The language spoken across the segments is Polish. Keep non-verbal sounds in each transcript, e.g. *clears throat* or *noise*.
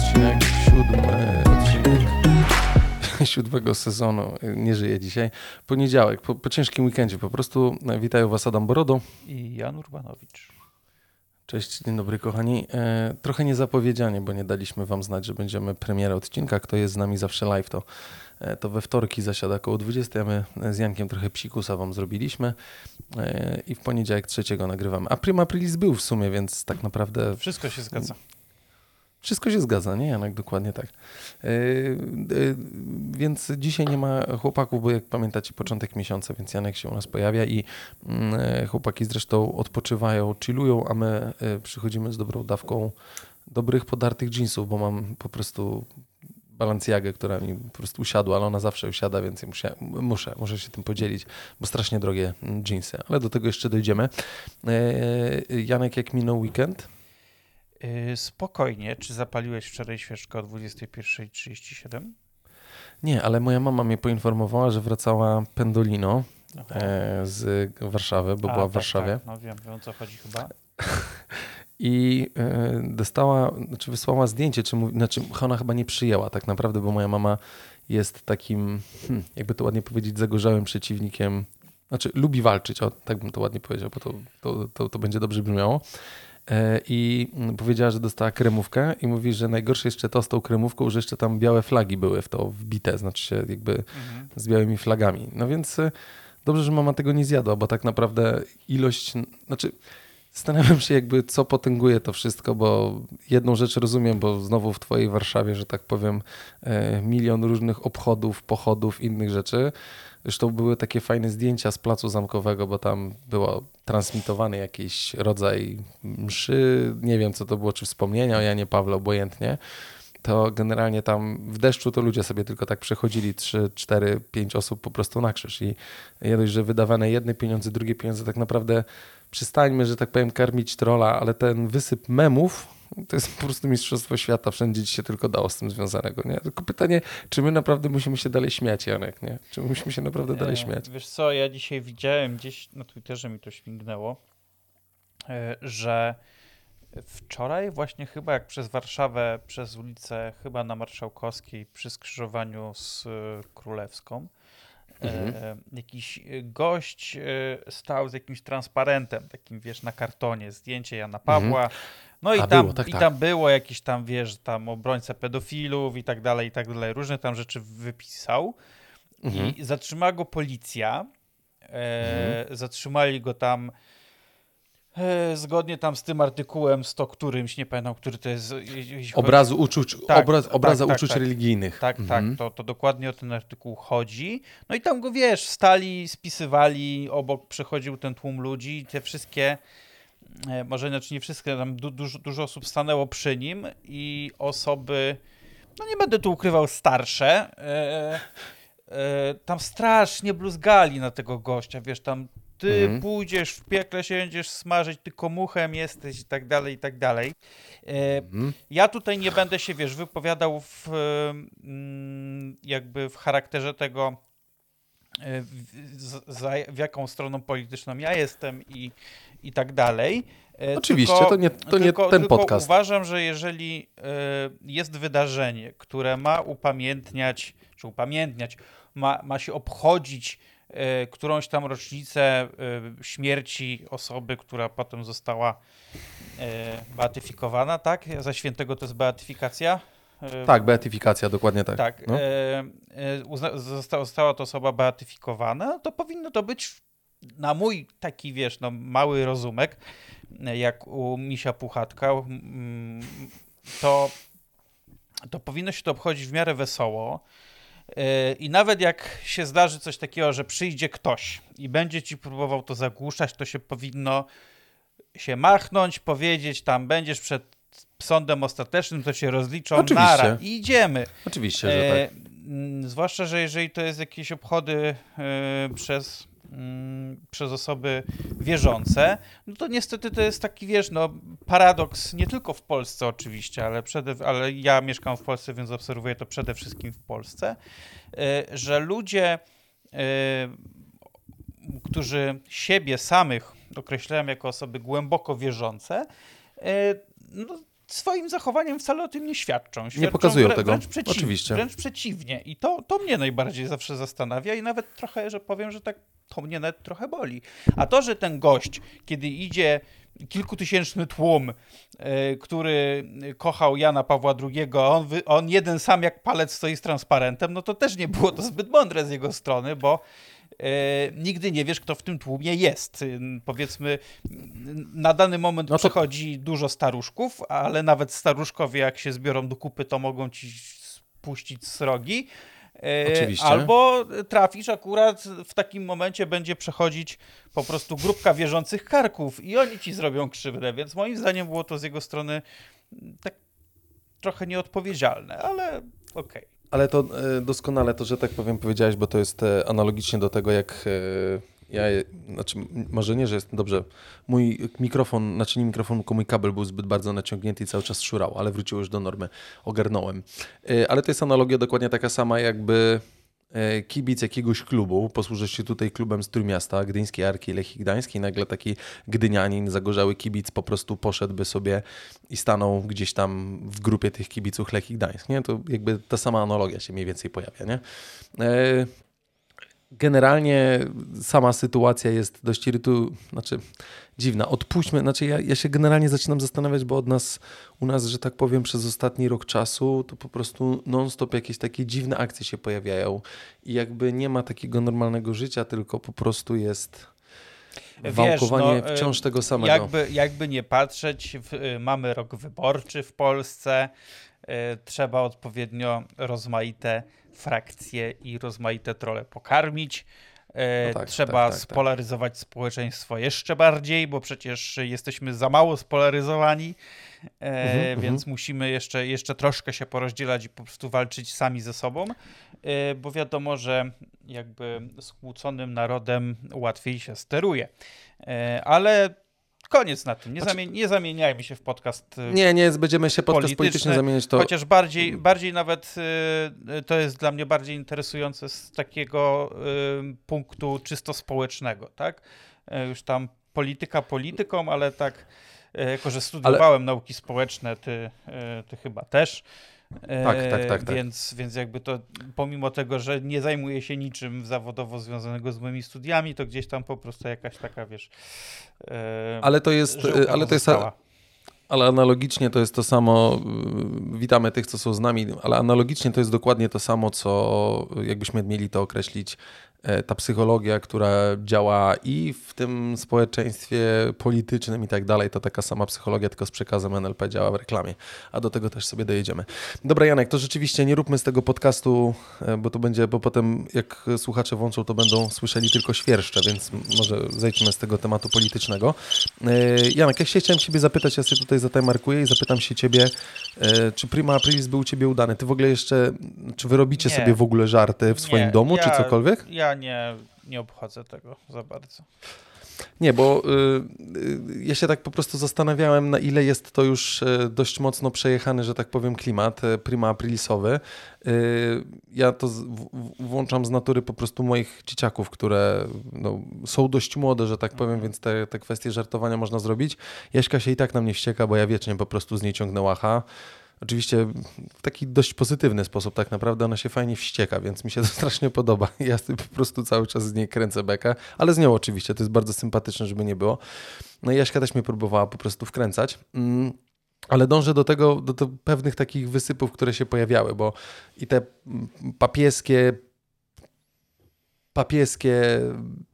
odcinek, siódmy odcinek *laughs* siódmego sezonu. Nie żyję dzisiaj. Poniedziałek, po, po ciężkim weekendzie po prostu. Witają Was Adam Borodo. i Jan Urbanowicz. Cześć, dzień dobry kochani. E, trochę niezapowiedzianie, bo nie daliśmy wam znać, że będziemy premierę odcinka. Kto jest z nami zawsze live, to, e, to we wtorki zasiada około 20. My z Jankiem trochę psikusa wam zrobiliśmy e, i w poniedziałek trzeciego nagrywamy. A Prima Aprilis był w sumie, więc tak naprawdę Wszystko się zgadza. Wszystko się zgadza, nie Janek? Dokładnie tak. E, e, więc dzisiaj nie ma chłopaków, bo jak pamiętacie początek miesiąca, więc Janek się u nas pojawia i e, chłopaki zresztą odpoczywają, chillują, a my przychodzimy z dobrą dawką dobrych, podartych jeansów, bo mam po prostu balancjagę, która mi po prostu usiadła, ale ona zawsze usiada, więc muszę, muszę, się tym podzielić, bo strasznie drogie mm, jeansy, ale do tego jeszcze dojdziemy. Janek, jak minął weekend? Yy, spokojnie, czy zapaliłeś wczoraj świeczkę o 21.37? Nie, ale moja mama mnie poinformowała, że wracała Pendolino e, z Warszawy, bo A, była w tak, Warszawie. Tak, no wiem, wiem o co chodzi chyba. *laughs* I e, dostała, znaczy wysłała zdjęcie, czy mówi, znaczy ona chyba nie przyjęła tak naprawdę, bo moja mama jest takim, hmm, jakby to ładnie powiedzieć, zagorzałym przeciwnikiem, znaczy lubi walczyć, o, tak bym to ładnie powiedział, bo to, to, to, to będzie dobrze brzmiało. E, I powiedziała, że dostała kremówkę i mówi, że najgorsze jeszcze to z tą kremówką, że jeszcze tam białe flagi były w to wbite, znaczy się jakby Mhm. z białymi flagami. No więc e, dobrze, że mama tego nie zjadła, bo tak naprawdę ilość, znaczy zastanawiam się jakby co potęguje to wszystko, bo jedną rzecz rozumiem, bo znowu w twojej Warszawie, że tak powiem, e, milion różnych obchodów, pochodów, innych rzeczy. Zresztą były takie fajne zdjęcia z placu zamkowego, bo tam było transmitowany jakiś rodzaj mszy, nie wiem co to było, czy wspomnienia o Janie Pawle, obojętnie. To generalnie tam w deszczu to ludzie sobie tylko tak przechodzili, 3, 4, 5 osób po prostu na krzyż. I nie dość, że wydawane jedne pieniądze, drugie pieniądze, tak naprawdę przestańmy, że tak powiem, karmić trola, ale ten wysyp memów to jest po prostu mistrzostwo świata, wszędzie ci się tylko dało z tym związanego, nie? Tylko pytanie, czy my naprawdę musimy się dalej śmiać, Janek, nie? Czy my musimy się naprawdę dalej śmiać? Wiesz co, ja dzisiaj widziałem gdzieś na Twitterze mi to śmignęło, e, że wczoraj właśnie chyba jak przez Warszawę, przez ulicę chyba na Marszałkowskiej przy skrzyżowaniu z e, Królewską Mhm. e, jakiś e, gość e, stał z jakimś transparentem, takim wiesz, na kartonie, zdjęcie Jana Pawła. No i, Mhm. A, tam, było, tak, i tak. tam było jakieś tam, wiesz, tam obrońca pedofilów i tak dalej, i tak dalej. Różne tam rzeczy wypisał. Mhm. I zatrzymała go policja. E, Zatrzymali go tam e, zgodnie tam z tym artykułem 100 którymś, nie pamiętam, który to jest. Obrazu uczuć, Tak, obraz, tak, obraza tak, uczuć tak. religijnych. Tak, Mhm. tak, to, to dokładnie o ten artykuł chodzi. No i tam go, wiesz, stali, spisywali, obok przechodził ten tłum ludzi i te wszystkie, e, może znaczy nie wszystkie, tam du, dużo, dużo osób stanęło przy nim i osoby, no nie będę tu ukrywał, starsze, e, e, tam strasznie bluzgali na tego gościa, wiesz, tam ty Mhm. pójdziesz w piekle się będziesz smażyć, ty komuchem jesteś i tak dalej, i tak dalej. E, Mhm. ja tutaj nie będę się, wiesz, wypowiadał w, mm, jakby w charakterze tego, e, w, jaką stroną polityczną ja jestem i, i tak dalej. E, Oczywiście, tylko- to nie, to nie tylko, ten tylko podcast. uważam, że jeżeli e, jest wydarzenie, które ma upamiętniać, czy upamiętniać, ma, ma się obchodzić e, którąś tam rocznicę e, śmierci osoby, która potem została e, beatyfikowana, tak? Za świętego to jest beatyfikacja? E, Tak, beatyfikacja, dokładnie tak. tak. No. E, e, uzna, została, została to osoba beatyfikowana, to powinno to być na mój taki, wiesz, no, mały rozumek, e, jak u Misia Puchatka, to, to powinno się to obchodzić w miarę wesoło. E, I nawet jak się zdarzy coś takiego, że przyjdzie ktoś i będzie ci próbował to zagłuszać, to się powinno się machnąć, powiedzieć tam będziesz przed sądem ostatecznym, to się rozliczą, Oczywiście. nara i idziemy. Oczywiście, że E, tak. zwłaszcza, że jeżeli to jest jakieś obchody e, przez, przez osoby wierzące, no to niestety to jest taki, wiesz, no, paradoks nie tylko w Polsce oczywiście, ale, przede, ale ja mieszkam w Polsce, więc obserwuję to przede wszystkim w Polsce, e, że ludzie e, którzy siebie samych określają jako osoby głęboko wierzące, e, no, swoim zachowaniem wcale o tym nie świadczą. świadczą nie pokazują wrę- tego. Wręcz przeciw, Oczywiście. Wręcz przeciwnie. I to, to mnie najbardziej zawsze zastanawia i nawet trochę, że powiem, że tak to mnie nawet trochę boli. A to, że ten gość, kiedy idzie kilkutysięczny tłum, e, który kochał Jana Pawła II, a on, on jeden sam jak palec stoi z transparentem, no to też nie było to zbyt mądre z jego strony, bo e, nigdy nie wiesz, kto w tym tłumie jest. Ym, Powiedzmy, na dany moment No to- przychodzi dużo staruszków, ale nawet staruszkowie, jak się zbiorą do kupy, to mogą ci spuścić srogi. Oczywiście. Albo trafisz akurat w takim momencie będzie przechodzić po prostu grupka wierzących karków i oni ci zrobią krzywdę, więc moim zdaniem było to z jego strony mm, tak trochę nieodpowiedzialne, ale okej. Ale to e, doskonale to, że tak powiem, powiedziałeś, bo to jest e, analogicznie do tego, jak e, ja, znaczy może nie, że jest dobrze, mój mikrofon, znaczy nie mikrofon, tylko mój kabel był zbyt bardzo naciągnięty i cały czas szurał, ale wrócił już do normy, ogarnąłem. E, Ale to jest analogia dokładnie taka sama, jakby e, kibic jakiegoś klubu, posłużę się tutaj klubem z Trójmiasta, Gdyńskiej Arki, Lechii Gdańskiej, nagle taki gdynianin, zagorzały kibic po prostu poszedłby sobie i stanął gdzieś tam w grupie tych kibiców Lechii Gdańsk, nie? To jakby ta sama analogia się mniej więcej pojawia, nie? E, Generalnie sama sytuacja jest dość irytu, znaczy dziwna. Odpuśćmy, znaczy ja, ja się generalnie zaczynam zastanawiać, bo od nas, u nas, że tak powiem, przez ostatni rok czasu to po prostu non-stop jakieś takie dziwne akcje się pojawiają i jakby nie ma takiego normalnego życia, tylko po prostu jest Wiesz, wałkowanie no, e, wciąż tego samego. Jakby, jakby nie patrzeć, w, y, mamy rok wyborczy w Polsce, y, trzeba odpowiednio rozmaite frakcje i rozmaite trole pokarmić. y, No tak, trzeba tak, tak, tak. spolaryzować społeczeństwo jeszcze bardziej, bo przecież jesteśmy za mało spolaryzowani, e, Mhm, więc musimy jeszcze, jeszcze troszkę się porozdzielać i po prostu walczyć sami ze sobą, e, bo wiadomo, że jakby skłóconym narodem łatwiej się steruje. E, Ale koniec na tym. Nie, Znaczy- nie zamieniajmy się w podcast. e, Nie, nie, będziemy się podcast polityczny, politycznie zamieniać to. Chociaż bardziej, bardziej nawet y, to jest dla mnie bardziej interesujące z takiego y, punktu czysto społecznego, tak? Y, Już tam polityka polityką, ale tak, y, jako że studiowałem nauki społeczne, ty, y, ty chyba też. Tak, tak, tak, tak. Więc, więc jakby to, pomimo tego, że nie zajmuję się niczym zawodowo związanego z moimi studiami, to gdzieś tam po prostu jakaś taka, wiesz, y, Ale to jest, ale to jest, ale analogicznie to jest to samo. y, Witamy tych, co są z nami, ale analogicznie to jest dokładnie to samo, co jakbyśmy mieli to określić. E, Ta psychologia, która działa i w tym społeczeństwie politycznym i tak dalej, to taka sama psychologia, tylko z przekazem NLP działa w reklamie. A do tego też sobie dojedziemy. Dobra, Janek, to rzeczywiście nie róbmy z tego podcastu, e, bo to będzie, bo potem jak słuchacze włączą, to będą słyszeli tylko świerszcze, więc może zejdźmy z tego tematu politycznego. E, Janek, ja się chciałem Ciebie zapytać, ja sobie tutaj zatajmarkuję i zapytam się Ciebie, czy Prima Aprilis był u Ciebie udany? Ty w ogóle jeszcze, czy Wy robicie Nie. sobie w ogóle żarty w swoim Nie, domu, czy ja- cokolwiek? Ja nie, nie obchodzę tego za bardzo. Nie, bo y, y, ja się tak po prostu zastanawiałem, na ile jest to już y, dość mocno przejechany, że tak powiem, klimat y, prima aprilisowy. Y, ja to z, w, w- włączam z natury po prostu moich dzieciaków, które no, są dość młode, że tak powiem, więc te, te kwestie żartowania można zrobić. Jaśka się i tak na mnie wścieka, bo ja wiecznie po prostu z niej ciągnę łacha. Oczywiście w taki dość pozytywny sposób tak naprawdę ona się fajnie wścieka, więc mi się to *laughs* strasznie podoba. Ja po prostu cały czas z niej kręcę bekę, ale z nią oczywiście, to jest bardzo sympatyczne, żeby nie było. No i Jaśka też mnie próbowała po prostu wkręcać. Mm, Ale dążę do tego, do, do pewnych takich wysypów, które się pojawiały, bo i te mm, papieskie papieskie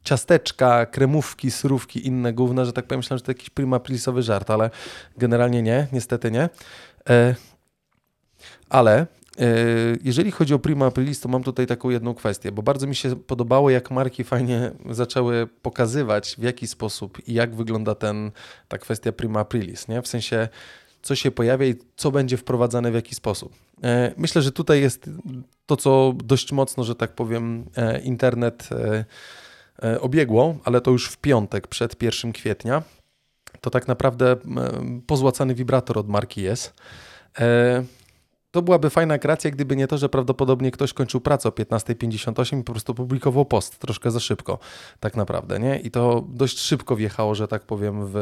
ciasteczka, kremówki, surówki, inne gówna, że tak powiem, myślałem, że to jakiś prima aprilisowy żart, ale generalnie nie, niestety nie. E, ale e, jeżeli chodzi o Prima Aprilis, to mam tutaj taką jedną kwestię, bo bardzo mi się podobało, jak marki fajnie zaczęły pokazywać, w jaki sposób i jak wygląda ten, ta kwestia Prima Aprilis, nie? W sensie, co się pojawia i co będzie wprowadzane w jaki sposób. E, Myślę, że tutaj jest to, co dość mocno, że tak powiem, e, internet obiegło, ale to już w piątek przed 1 kwietnia. To tak naprawdę pozłacany wibrator od marki jest. To byłaby fajna kreacja, gdyby nie to, że prawdopodobnie ktoś kończył pracę o 15.58 i po prostu publikował post troszkę za szybko, tak naprawdę, nie? I to dość szybko wjechało, że tak powiem, w,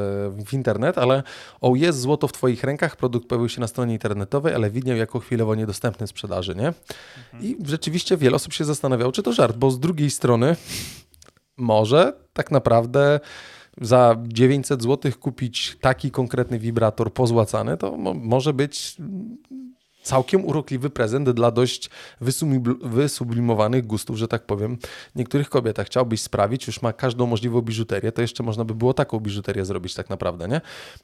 w internet, ale o jest złoto w Twoich rękach, produkt pojawił się na stronie internetowej, ale widniał jako chwilowo niedostępny sprzedaży, nie? I rzeczywiście wiele osób się zastanawiało, czy to żart, bo z drugiej strony może tak naprawdę za 900 zł kupić taki konkretny wibrator pozłacany, to mo może być całkiem urokliwy prezent dla dość wysublimowanych gustów, że tak powiem, niektórych kobiet. A chciałbyś sprawić, już ma każdą możliwą biżuterię, to jeszcze można by było taką biżuterię zrobić tak naprawdę, nie?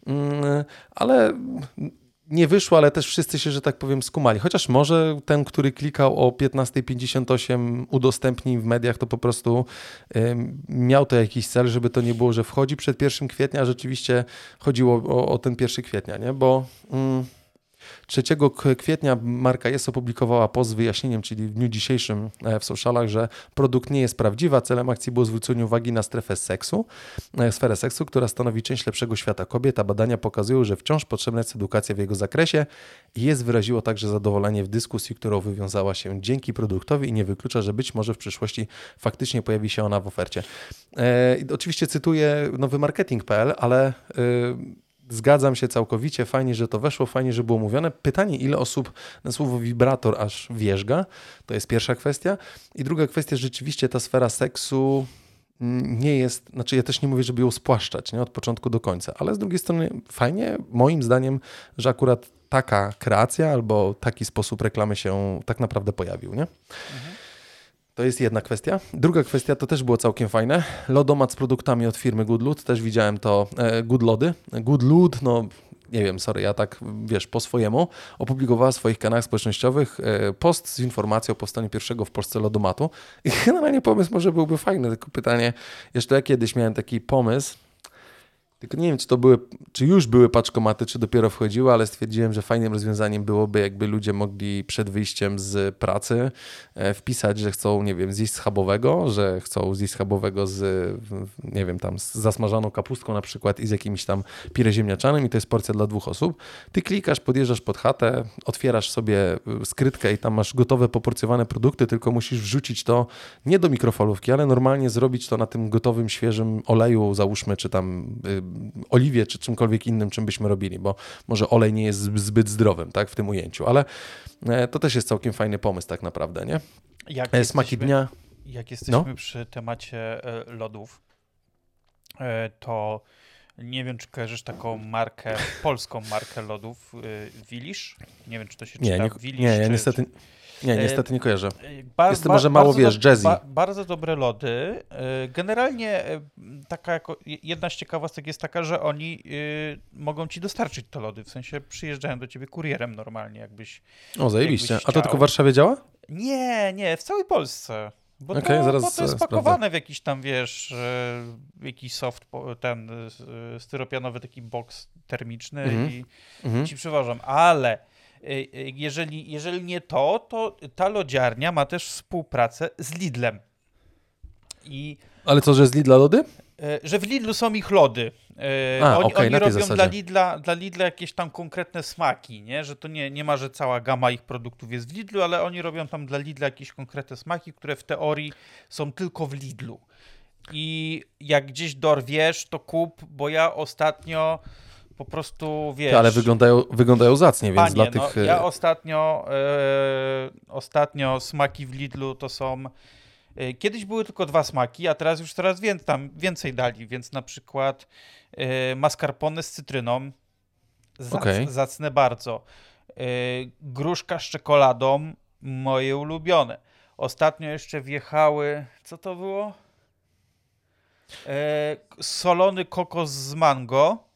Mm, ale nie wyszło, ale też wszyscy się, że tak powiem, skumali. Chociaż może ten, który klikał o 15.58 udostępnij w mediach, to po prostu miał to jakiś cel, żeby to nie było, że wchodzi przed 1 kwietnia, a rzeczywiście chodziło o, o ten 1 kwietnia, nie? Bo... Y, 3 kwietnia marka jest opublikowała post z wyjaśnieniem, czyli w dniu dzisiejszym e, w socialach, że produkt nie jest prawdziwy. Celem akcji było zwrócenie uwagi na strefę seksu, e, sferę seksu, która stanowi część lepszego świata kobiet, a badania pokazują, że wciąż potrzebna jest edukacja w jego zakresie i jest wyraziło także zadowolenie w dyskusji, którą wywiązała się dzięki produktowi i nie wyklucza, że być może w przyszłości faktycznie pojawi się ona w ofercie. E, oczywiście cytuję nowymarketing.pl, ale e, Zgadzam się całkowicie, fajnie, że to weszło, fajnie, że było mówione. Pytanie, ile osób na słowo wibrator aż wierzga, to jest pierwsza kwestia. I druga kwestia, rzeczywiście ta sfera seksu nie jest, znaczy ja też nie mówię, żeby ją spłaszczać, nie, od początku do końca, ale z drugiej strony fajnie, moim zdaniem, że akurat taka kreacja albo taki sposób reklamy się tak naprawdę pojawił, nie? Mhm. To jest jedna kwestia. Druga kwestia to też było całkiem fajne. Lodomat z produktami od firmy Goodlood. Też widziałem to e, Goodlody. Goodlood, no nie wiem, sorry, ja tak, wiesz, po swojemu, opublikowała w swoich kanałach społecznościowych e, post z informacją o powstaniu pierwszego w Polsce lodomatu. I generalnie pomysł może byłby fajny, tylko pytanie, jeszcze ja kiedyś miałem taki pomysł, tylko nie wiem, czy to były, czy już były paczkomaty, czy dopiero wchodziły, ale stwierdziłem, że fajnym rozwiązaniem byłoby, jakby ludzie mogli przed wyjściem z pracy e, wpisać, że chcą, nie wiem, zjeść schabowego, że chcą zjeść schabowego z, nie wiem, tam z zasmażaną kapustką na przykład i z jakimś tam pirę ziemniaczanym i to jest porcja dla dwóch osób. Ty klikasz, podjeżdżasz pod chatę, otwierasz sobie y, skrytkę i tam masz gotowe, poporcjowane produkty, tylko musisz wrzucić to nie do mikrofalówki, ale normalnie zrobić to na tym gotowym, świeżym oleju, załóżmy, czy tam y, oliwie czy czymkolwiek innym, czym byśmy robili, bo może olej nie jest zbyt zdrowym tak, w tym ujęciu, ale e, to też jest całkiem fajny pomysł tak naprawdę, nie? Jak e, Smaki jesteśmy, dnia. Jak jesteśmy no? przy temacie e, lodów, to nie wiem, czy kojarzysz taką markę, polską markę lodów, Wilisz? Nie wiem, czy to się czyta nie, Wilisz, nie, ja czy, niestety... Nie, niestety nie kojarzę. Ba Jest może mało, wiesz, do, jazzy. Ba bardzo dobre lody. Generalnie taka jako, jedna z ciekawostek jest taka, że oni mogą ci dostarczyć te lody, w sensie przyjeżdżają do ciebie kurierem normalnie, jakbyś O, zajebiście. A to tylko w Warszawie działa? Nie, nie, w całej Polsce. Bo, okay, to, zaraz bo to jest pakowane w jakiś tam, wiesz, jakiś soft, ten styropianowy taki box termiczny mm -hmm. i mm -hmm. ci przywożą. Ale jeżeli, jeżeli nie to, to ta lodziarnia ma też współpracę z Lidlem. I ale co, że z Lidla lody? E, że w Lidlu są ich lody. A, oni, okay, oni robią dla Lidla, dla Lidla jakieś tam konkretne smaki, nie? że to nie, nie ma, że cała gama ich produktów jest w Lidlu, ale oni robią tam dla Lidla jakieś konkretne smaki, które w teorii są tylko w Lidlu. I jak gdzieś dorwiesz, to kup, bo ja ostatnio po prostu wiesz. ale wyglądają, wyglądają zacnie, więc panie, dla tych. No, ja ostatnio, e, ostatnio smaki w Lidlu to są E, kiedyś były tylko dwa smaki, a teraz już coraz więcej, tam więcej dali, więc na przykład e, mascarpone z cytryną, zac, okay. zacne bardzo. E, gruszka z czekoladą, moje ulubione. Ostatnio jeszcze wjechały, co to było? solony kokos z mango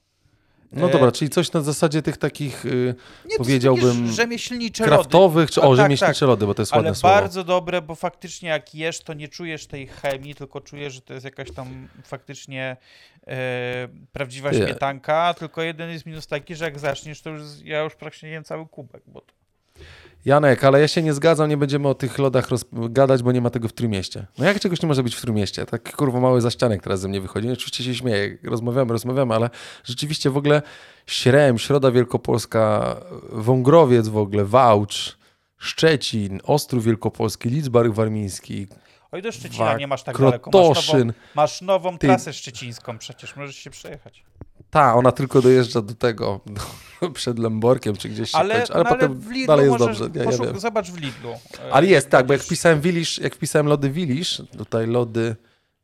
no dobra, czyli coś na zasadzie tych takich, yy, nie, powiedziałbym, rzemieślnicze kraftowych, czy, o, tak, rzemieślnicze tak. lody, bo to jest ładne Ale słowo. bardzo dobre, bo faktycznie jak jesz, to nie czujesz tej chemii, tylko czujesz, że to jest jakaś tam faktycznie e, prawdziwa Ty. śmietanka, tylko jeden jest minus taki, że jak zaczniesz, to już ja już praktycznie jem cały kubek, bo to... Janek, ale ja się nie zgadzam, nie będziemy o tych lodach gadać, bo nie ma tego w Trójmieście. No jak czegoś nie może być w Trójmieście? Tak kurwa mały zaścianek teraz ze mnie wychodzi. Oczywiście się śmieję, rozmawiamy, rozmawiamy, ale rzeczywiście w ogóle Śrem, Środa Wielkopolska, Wągrowiec w ogóle, Wałcz, Szczecin, Ostrów Wielkopolski, Lidzbark Warmiński, Oj, do Szczecina nie masz tak daleko. Masz Krotoszyn. nową, masz nową trasę szczecińską, przecież możesz się przejechać. Ta, ona tylko dojeżdża do tego, do, przed Lęborkiem, czy gdzieś się Ale, kończy, ale no, potem w Lidlu dalej jest dobrze. Poszuk-. Zobacz w Lidlu. e, Ale jest, tak, bo jak wpisałem Wilisz, jak wpisałem lody Wilisz, tutaj lody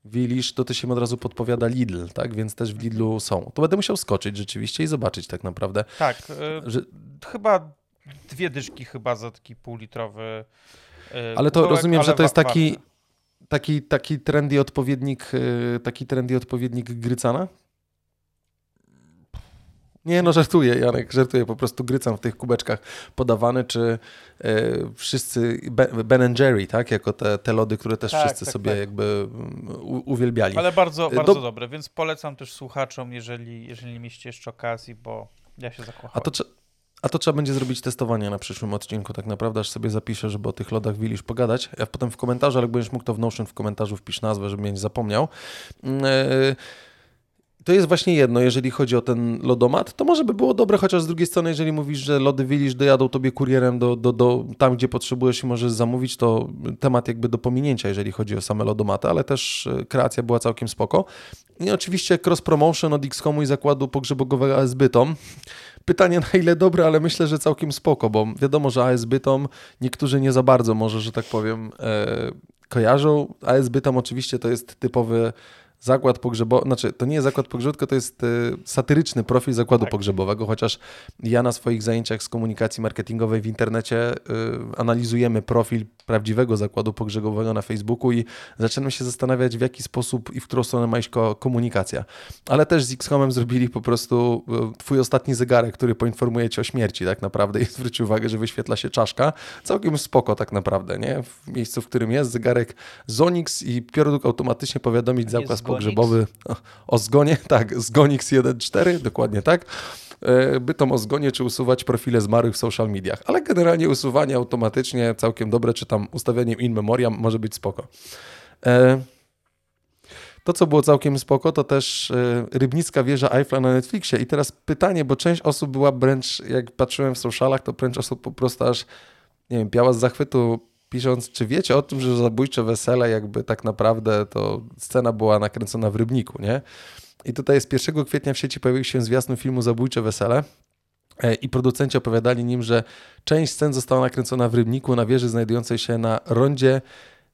Wilisz, to to się mi od razu podpowiada Lidl, tak, więc też w Lidlu są. To będę musiał skoczyć rzeczywiście i zobaczyć tak naprawdę, Tak, e, że, chyba dwie dyszki chyba za taki półlitrowy e, ale to rozumiem, że ale to jest taki, taki, taki trendy odpowiednik, y, taki trendy odpowiednik Grycana? Nie, no żartuję, Janek, żartuję, po prostu Grycan w tych kubeczkach podawany, czy y, wszyscy, Ben Jerry, tak, jako te, te lody, które też Tak, wszyscy tak, sobie tak. jakby mm, u, uwielbiali. Ale bardzo, E, bardzo do- dobre, więc polecam też słuchaczom, jeżeli, jeżeli mieliście jeszcze okazji, bo ja się zakochałem. A to, a to trzeba będzie zrobić testowanie na przyszłym odcinku, tak naprawdę, aż sobie zapiszę, żeby o tych lodach Wilisz pogadać. Ja potem w komentarzu, ale będziesz mógł, to w Notion w komentarzu wpisz nazwę, żeby mnie nie zapomniał. E, To jest właśnie jedno, jeżeli chodzi o ten lodomat, to może by było dobre, chociaż z drugiej strony, jeżeli mówisz, że lody Wilisz dojadą tobie kurierem do, do, do tam, gdzie potrzebujesz i możesz zamówić, to temat jakby do pominięcia, jeżeli chodzi o same lodomaty, ale też e, kreacja była całkiem spoko. I oczywiście cross promotion od XCOMu i zakładu pogrzebowego AS Bytom. *laughs* Pytanie na ile dobre, ale myślę, że całkiem spoko, bo wiadomo, że AS Bytom niektórzy nie za bardzo może, że tak powiem, e, kojarzą. AS Bytom oczywiście to jest typowy zakład pogrzebowy, znaczy to nie jest zakład pogrzebowy, tylko to jest e, satyryczny profil zakładu Tak. pogrzebowego, chociaż ja na swoich zajęciach z komunikacji marketingowej w internecie e, analizujemy profil prawdziwego zakładu pogrzebowego na Facebooku i zaczynam się zastanawiać, w jaki sposób i w którą stronę ma iść ko- komunikacja. Ale też z X-Homem zrobili po prostu e, twój ostatni zegarek, który poinformuje cię o śmierci tak naprawdę i zwróć uwagę, że wyświetla się czaszka. Całkiem spoko tak naprawdę, nie? W miejscu, w którym jest zegarek Zonix i produkt automatycznie powiadomić zakład? Pogrzebowy *laughs* o, zgonie. Tak, Zgonix 1.4, dokładnie tak. E, Bytom o zgonie, czy usuwać profile zmarłych w social mediach. Ale generalnie usuwanie automatycznie całkiem dobre, czy tam ustawianiem in memoriam może być spoko. E, to, co było całkiem spoko, to też e, Rybnicka wieża Eiffla na Netflixie. I teraz pytanie, bo część osób była wręcz, jak patrzyłem w socialach, to część osób po prostu aż, nie wiem, piała z zachwytu, pisząc, czy wiecie o tym, że zabójcze wesele, jakby tak naprawdę to scena była nakręcona w Rybniku, nie? I tutaj z 1 kwietnia w sieci pojawił się zwiastun filmu Zabójcze wesele. E, I producenci opowiadali nim, że część scen została nakręcona w Rybniku na wieży znajdującej się na rondzie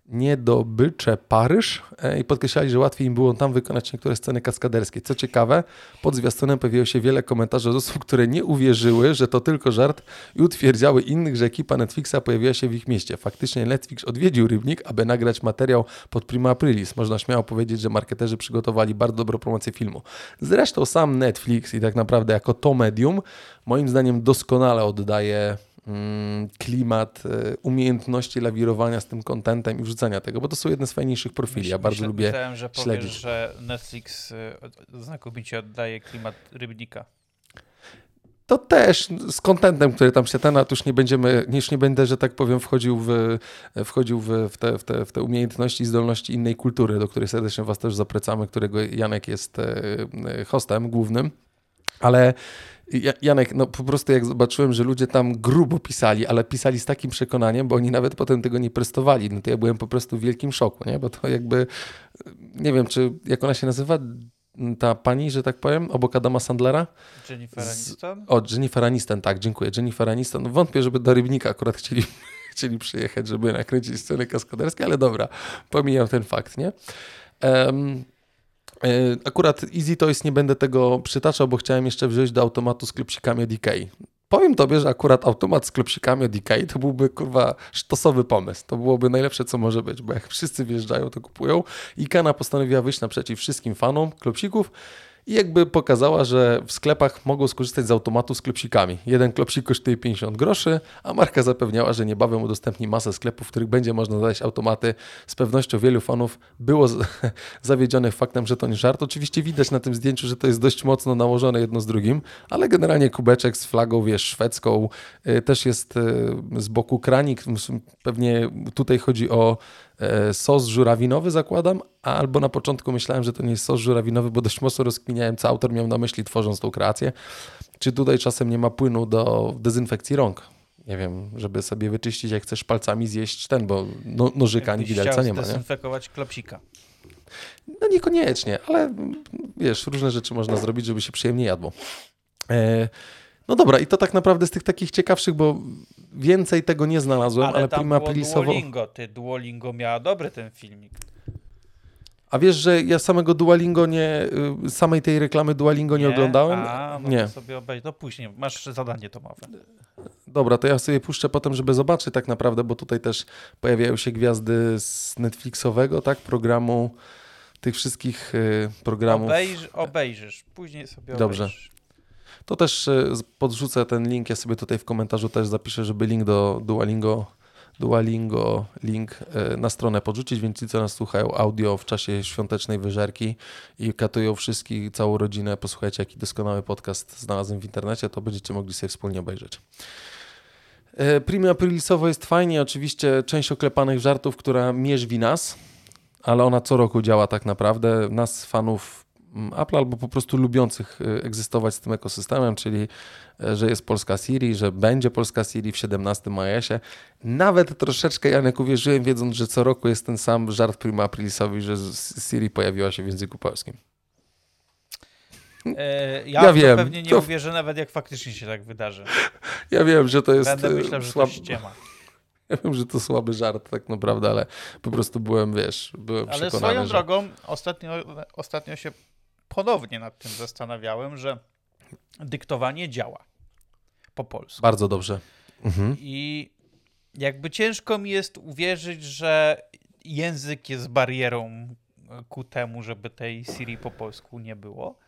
Niedobycze Paryż e, i podkreślali, że łatwiej im było tam wykonać niektóre sceny kaskaderskie. Co ciekawe, pod zwiastunem pojawiło się wiele komentarzy od osób, które nie uwierzyły, że to tylko żart i utwierdziały innych, że ekipa Netflixa pojawiła się w ich mieście. Faktycznie Netflix odwiedził Rybnik, aby nagrać materiał pod Prima Aprilis. Można śmiało powiedzieć, że marketerzy przygotowali bardzo dobrą promocję filmu. Zresztą sam Netflix i tak naprawdę jako to medium moim zdaniem doskonale oddaje klimat, e, umiejętności lawirowania z tym kontentem i wrzucania tego, bo to są jedne z fajniejszych profili. Ja bardzo myślę- lubię Myślałem, że powiesz, śledzić. że Netflix y, znakomicie oddaje klimat Rybnika. To też z kontentem, który tam się ten, a tu już nie będziemy, już nie będę, że tak powiem, wchodził w, wchodził w, w, te, w, te, w te umiejętności i zdolności innej kultury, do której serdecznie Was też zapracamy, którego Janek jest e, hostem głównym. Ale Ja- Janek, no po prostu jak zobaczyłem, że ludzie tam grubo pisali, ale pisali z takim przekonaniem, bo oni nawet potem tego nie prestowali, no to ja byłem po prostu w wielkim szoku, nie? Bo to jakby, nie wiem, czy jak ona się nazywa, ta pani, że tak powiem, obok Adama Sandlera? Jennifer Z- Aniston? O, Jennifer Aniston, tak, dziękuję. Jennifer Aniston. No, wątpię, żeby do Rybnika akurat chcieli, *laughs* chcieli przyjechać, żeby nakręcić sceny kaskaderskie, ale dobra, pomijam ten fakt, nie? E, akurat Easy Toys nie będę tego przytaczał, bo chciałem jeszcze wziąć do automatu z klopsikami od Ikei. Powiem tobie, że akurat automat z klopsikami od Ikei to byłby, kurwa, sztosowy pomysł. To byłoby najlepsze, co może być, bo jak wszyscy wjeżdżają, to kupują. Ikana postanowiła wyjść naprzeciw wszystkim fanom klopsików i jakby pokazała, że w sklepach mogą skorzystać z automatu z klopsikami. Jeden klopsik kosztuje 50 groszy, a marka zapewniała, że niebawem udostępni masę sklepów, w których będzie można znaleźć automaty. Z pewnością wielu fanów było *laughs* zawiedzionych faktem, że to nie żart. Oczywiście widać na tym zdjęciu, że to jest dość mocno nałożone jedno z drugim, ale generalnie kubeczek z flagą, wiesz, szwedzką, y, też jest y, z boku kranik, pewnie tutaj chodzi o sos żurawinowy zakładam, albo na początku myślałem, że to nie jest sos żurawinowy, bo dość mocno rozkminiałem, co autor miał na myśli tworząc tą kreację. Czy tutaj czasem nie ma płynu do dezynfekcji rąk? Nie wiem, żeby sobie wyczyścić, jak chcesz palcami zjeść ten, bo no, nożyka ani widelca nie ma. dezynfekować klopsika. No niekoniecznie, ale wiesz, różne rzeczy można zrobić, żeby się przyjemnie jadło. E, no dobra, i to tak naprawdę z tych takich ciekawszych, bo więcej tego nie znalazłem, ale, ale tam Prima Aprilisowo... Duolingo, ty Duolingo miała dobry ten filmik. A wiesz, że ja samego Duolingo nie, y, samej tej reklamy Duolingo nie, nie? oglądałem? A, no nie. To sobie obejrz, to później, masz zadanie domowe. Dobra, to ja sobie puszczę potem, żeby zobaczyć tak naprawdę, bo tutaj też pojawiają się gwiazdy z Netflixowego, tak, programu, tych wszystkich y, programów. Obejrz, obejrzysz, później sobie Dobrze. To też e, podrzucę ten link, ja sobie tutaj w komentarzu też zapiszę, żeby link do Duolingo, Duolingo link e, na stronę podrzucić, więc ci, co nas słuchają audio w czasie świątecznej wyżerki i katują wszystkich, całą rodzinę, posłuchajcie, jaki doskonały podcast znalazłem w internecie, to będziecie mogli sobie wspólnie obejrzeć. E, Prima Aprilisowo jest fajnie, oczywiście część oklepanych żartów, która mierzwi nas, ale ona co roku działa tak naprawdę. Nas, fanów Apple albo po prostu lubiących y, egzystować z tym ekosystemem, czyli e, że jest polska Siri, że będzie polska Siri w 17 iOSie. Nawet troszeczkę Janek uwierzyłem, wiedząc, że co roku jest ten sam żart Prima Aprilisowi, że Siri pojawiła się w języku polskim. E, ja, ja wiem. pewnie nie to... uwierzę nawet jak faktycznie się tak wydarzy. *laughs* Ja wiem, że to jest Będę myślał, że słab... to ściema. *laughs* Ja wiem, że to słaby żart tak naprawdę, ale po prostu byłem, wiesz, byłem ale przekonany, Ale swoją że... drogą ostatnio, ostatnio się ponownie nad tym zastanawiałem, że dyktowanie działa po polsku. Bardzo dobrze. Mhm. I jakby ciężko mi jest uwierzyć, że język jest barierą ku temu, żeby tej Siri po polsku nie było.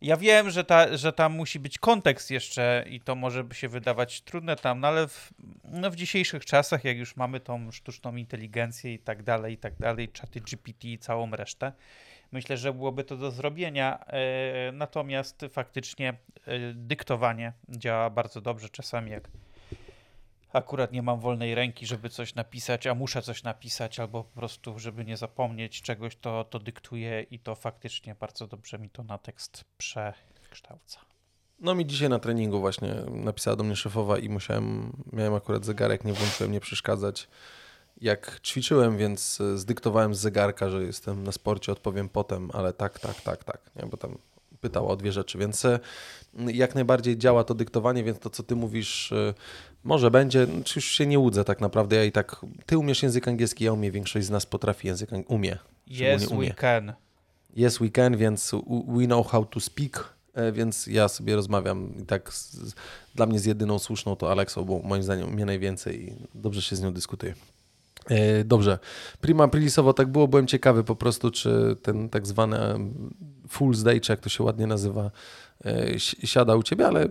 Ja wiem, że, ta, że tam musi być kontekst jeszcze i to może by się wydawać trudne tam, no ale w, no w dzisiejszych czasach, jak już mamy tą sztuczną inteligencję i tak dalej, i tak dalej, czaty GPT i całą resztę, Myślę, że byłoby to do zrobienia, e, natomiast faktycznie e, dyktowanie działa bardzo dobrze. Czasami jak akurat nie mam wolnej ręki, żeby coś napisać, a muszę coś napisać, albo po prostu, żeby nie zapomnieć czegoś, to, to dyktuję i to faktycznie bardzo dobrze mi to na tekst przekształca. No mi dzisiaj na treningu właśnie napisała do mnie szefowa i musiałem, miałem akurat zegarek, nie włączyłem, nie przeszkadzać jak ćwiczyłem, więc e, zdyktowałem z zegarka, że jestem na sporcie, odpowiem potem, ale tak, tak, tak, tak, nie? bo tam pytała o dwie rzeczy, więc e, jak najbardziej działa to dyktowanie, więc to, co ty mówisz, e, może będzie, czy już się nie łudzę tak naprawdę, ja i tak, ty umiesz język angielski, ja umiem, większość z nas potrafi język angielski, umie. Yes, umie. we can. Yes, we can, więc we know how to speak, więc ja sobie rozmawiam i tak z, dla mnie z jedyną słuszną to Alexą, bo moim zdaniem mnie najwięcej i dobrze się z nią dyskutuje. E, dobrze. Prima aprilisowo tak było, byłem ciekawy po prostu, czy ten tak zwany Fool's Day, czy jak to się ładnie nazywa, e, siada u ciebie, ale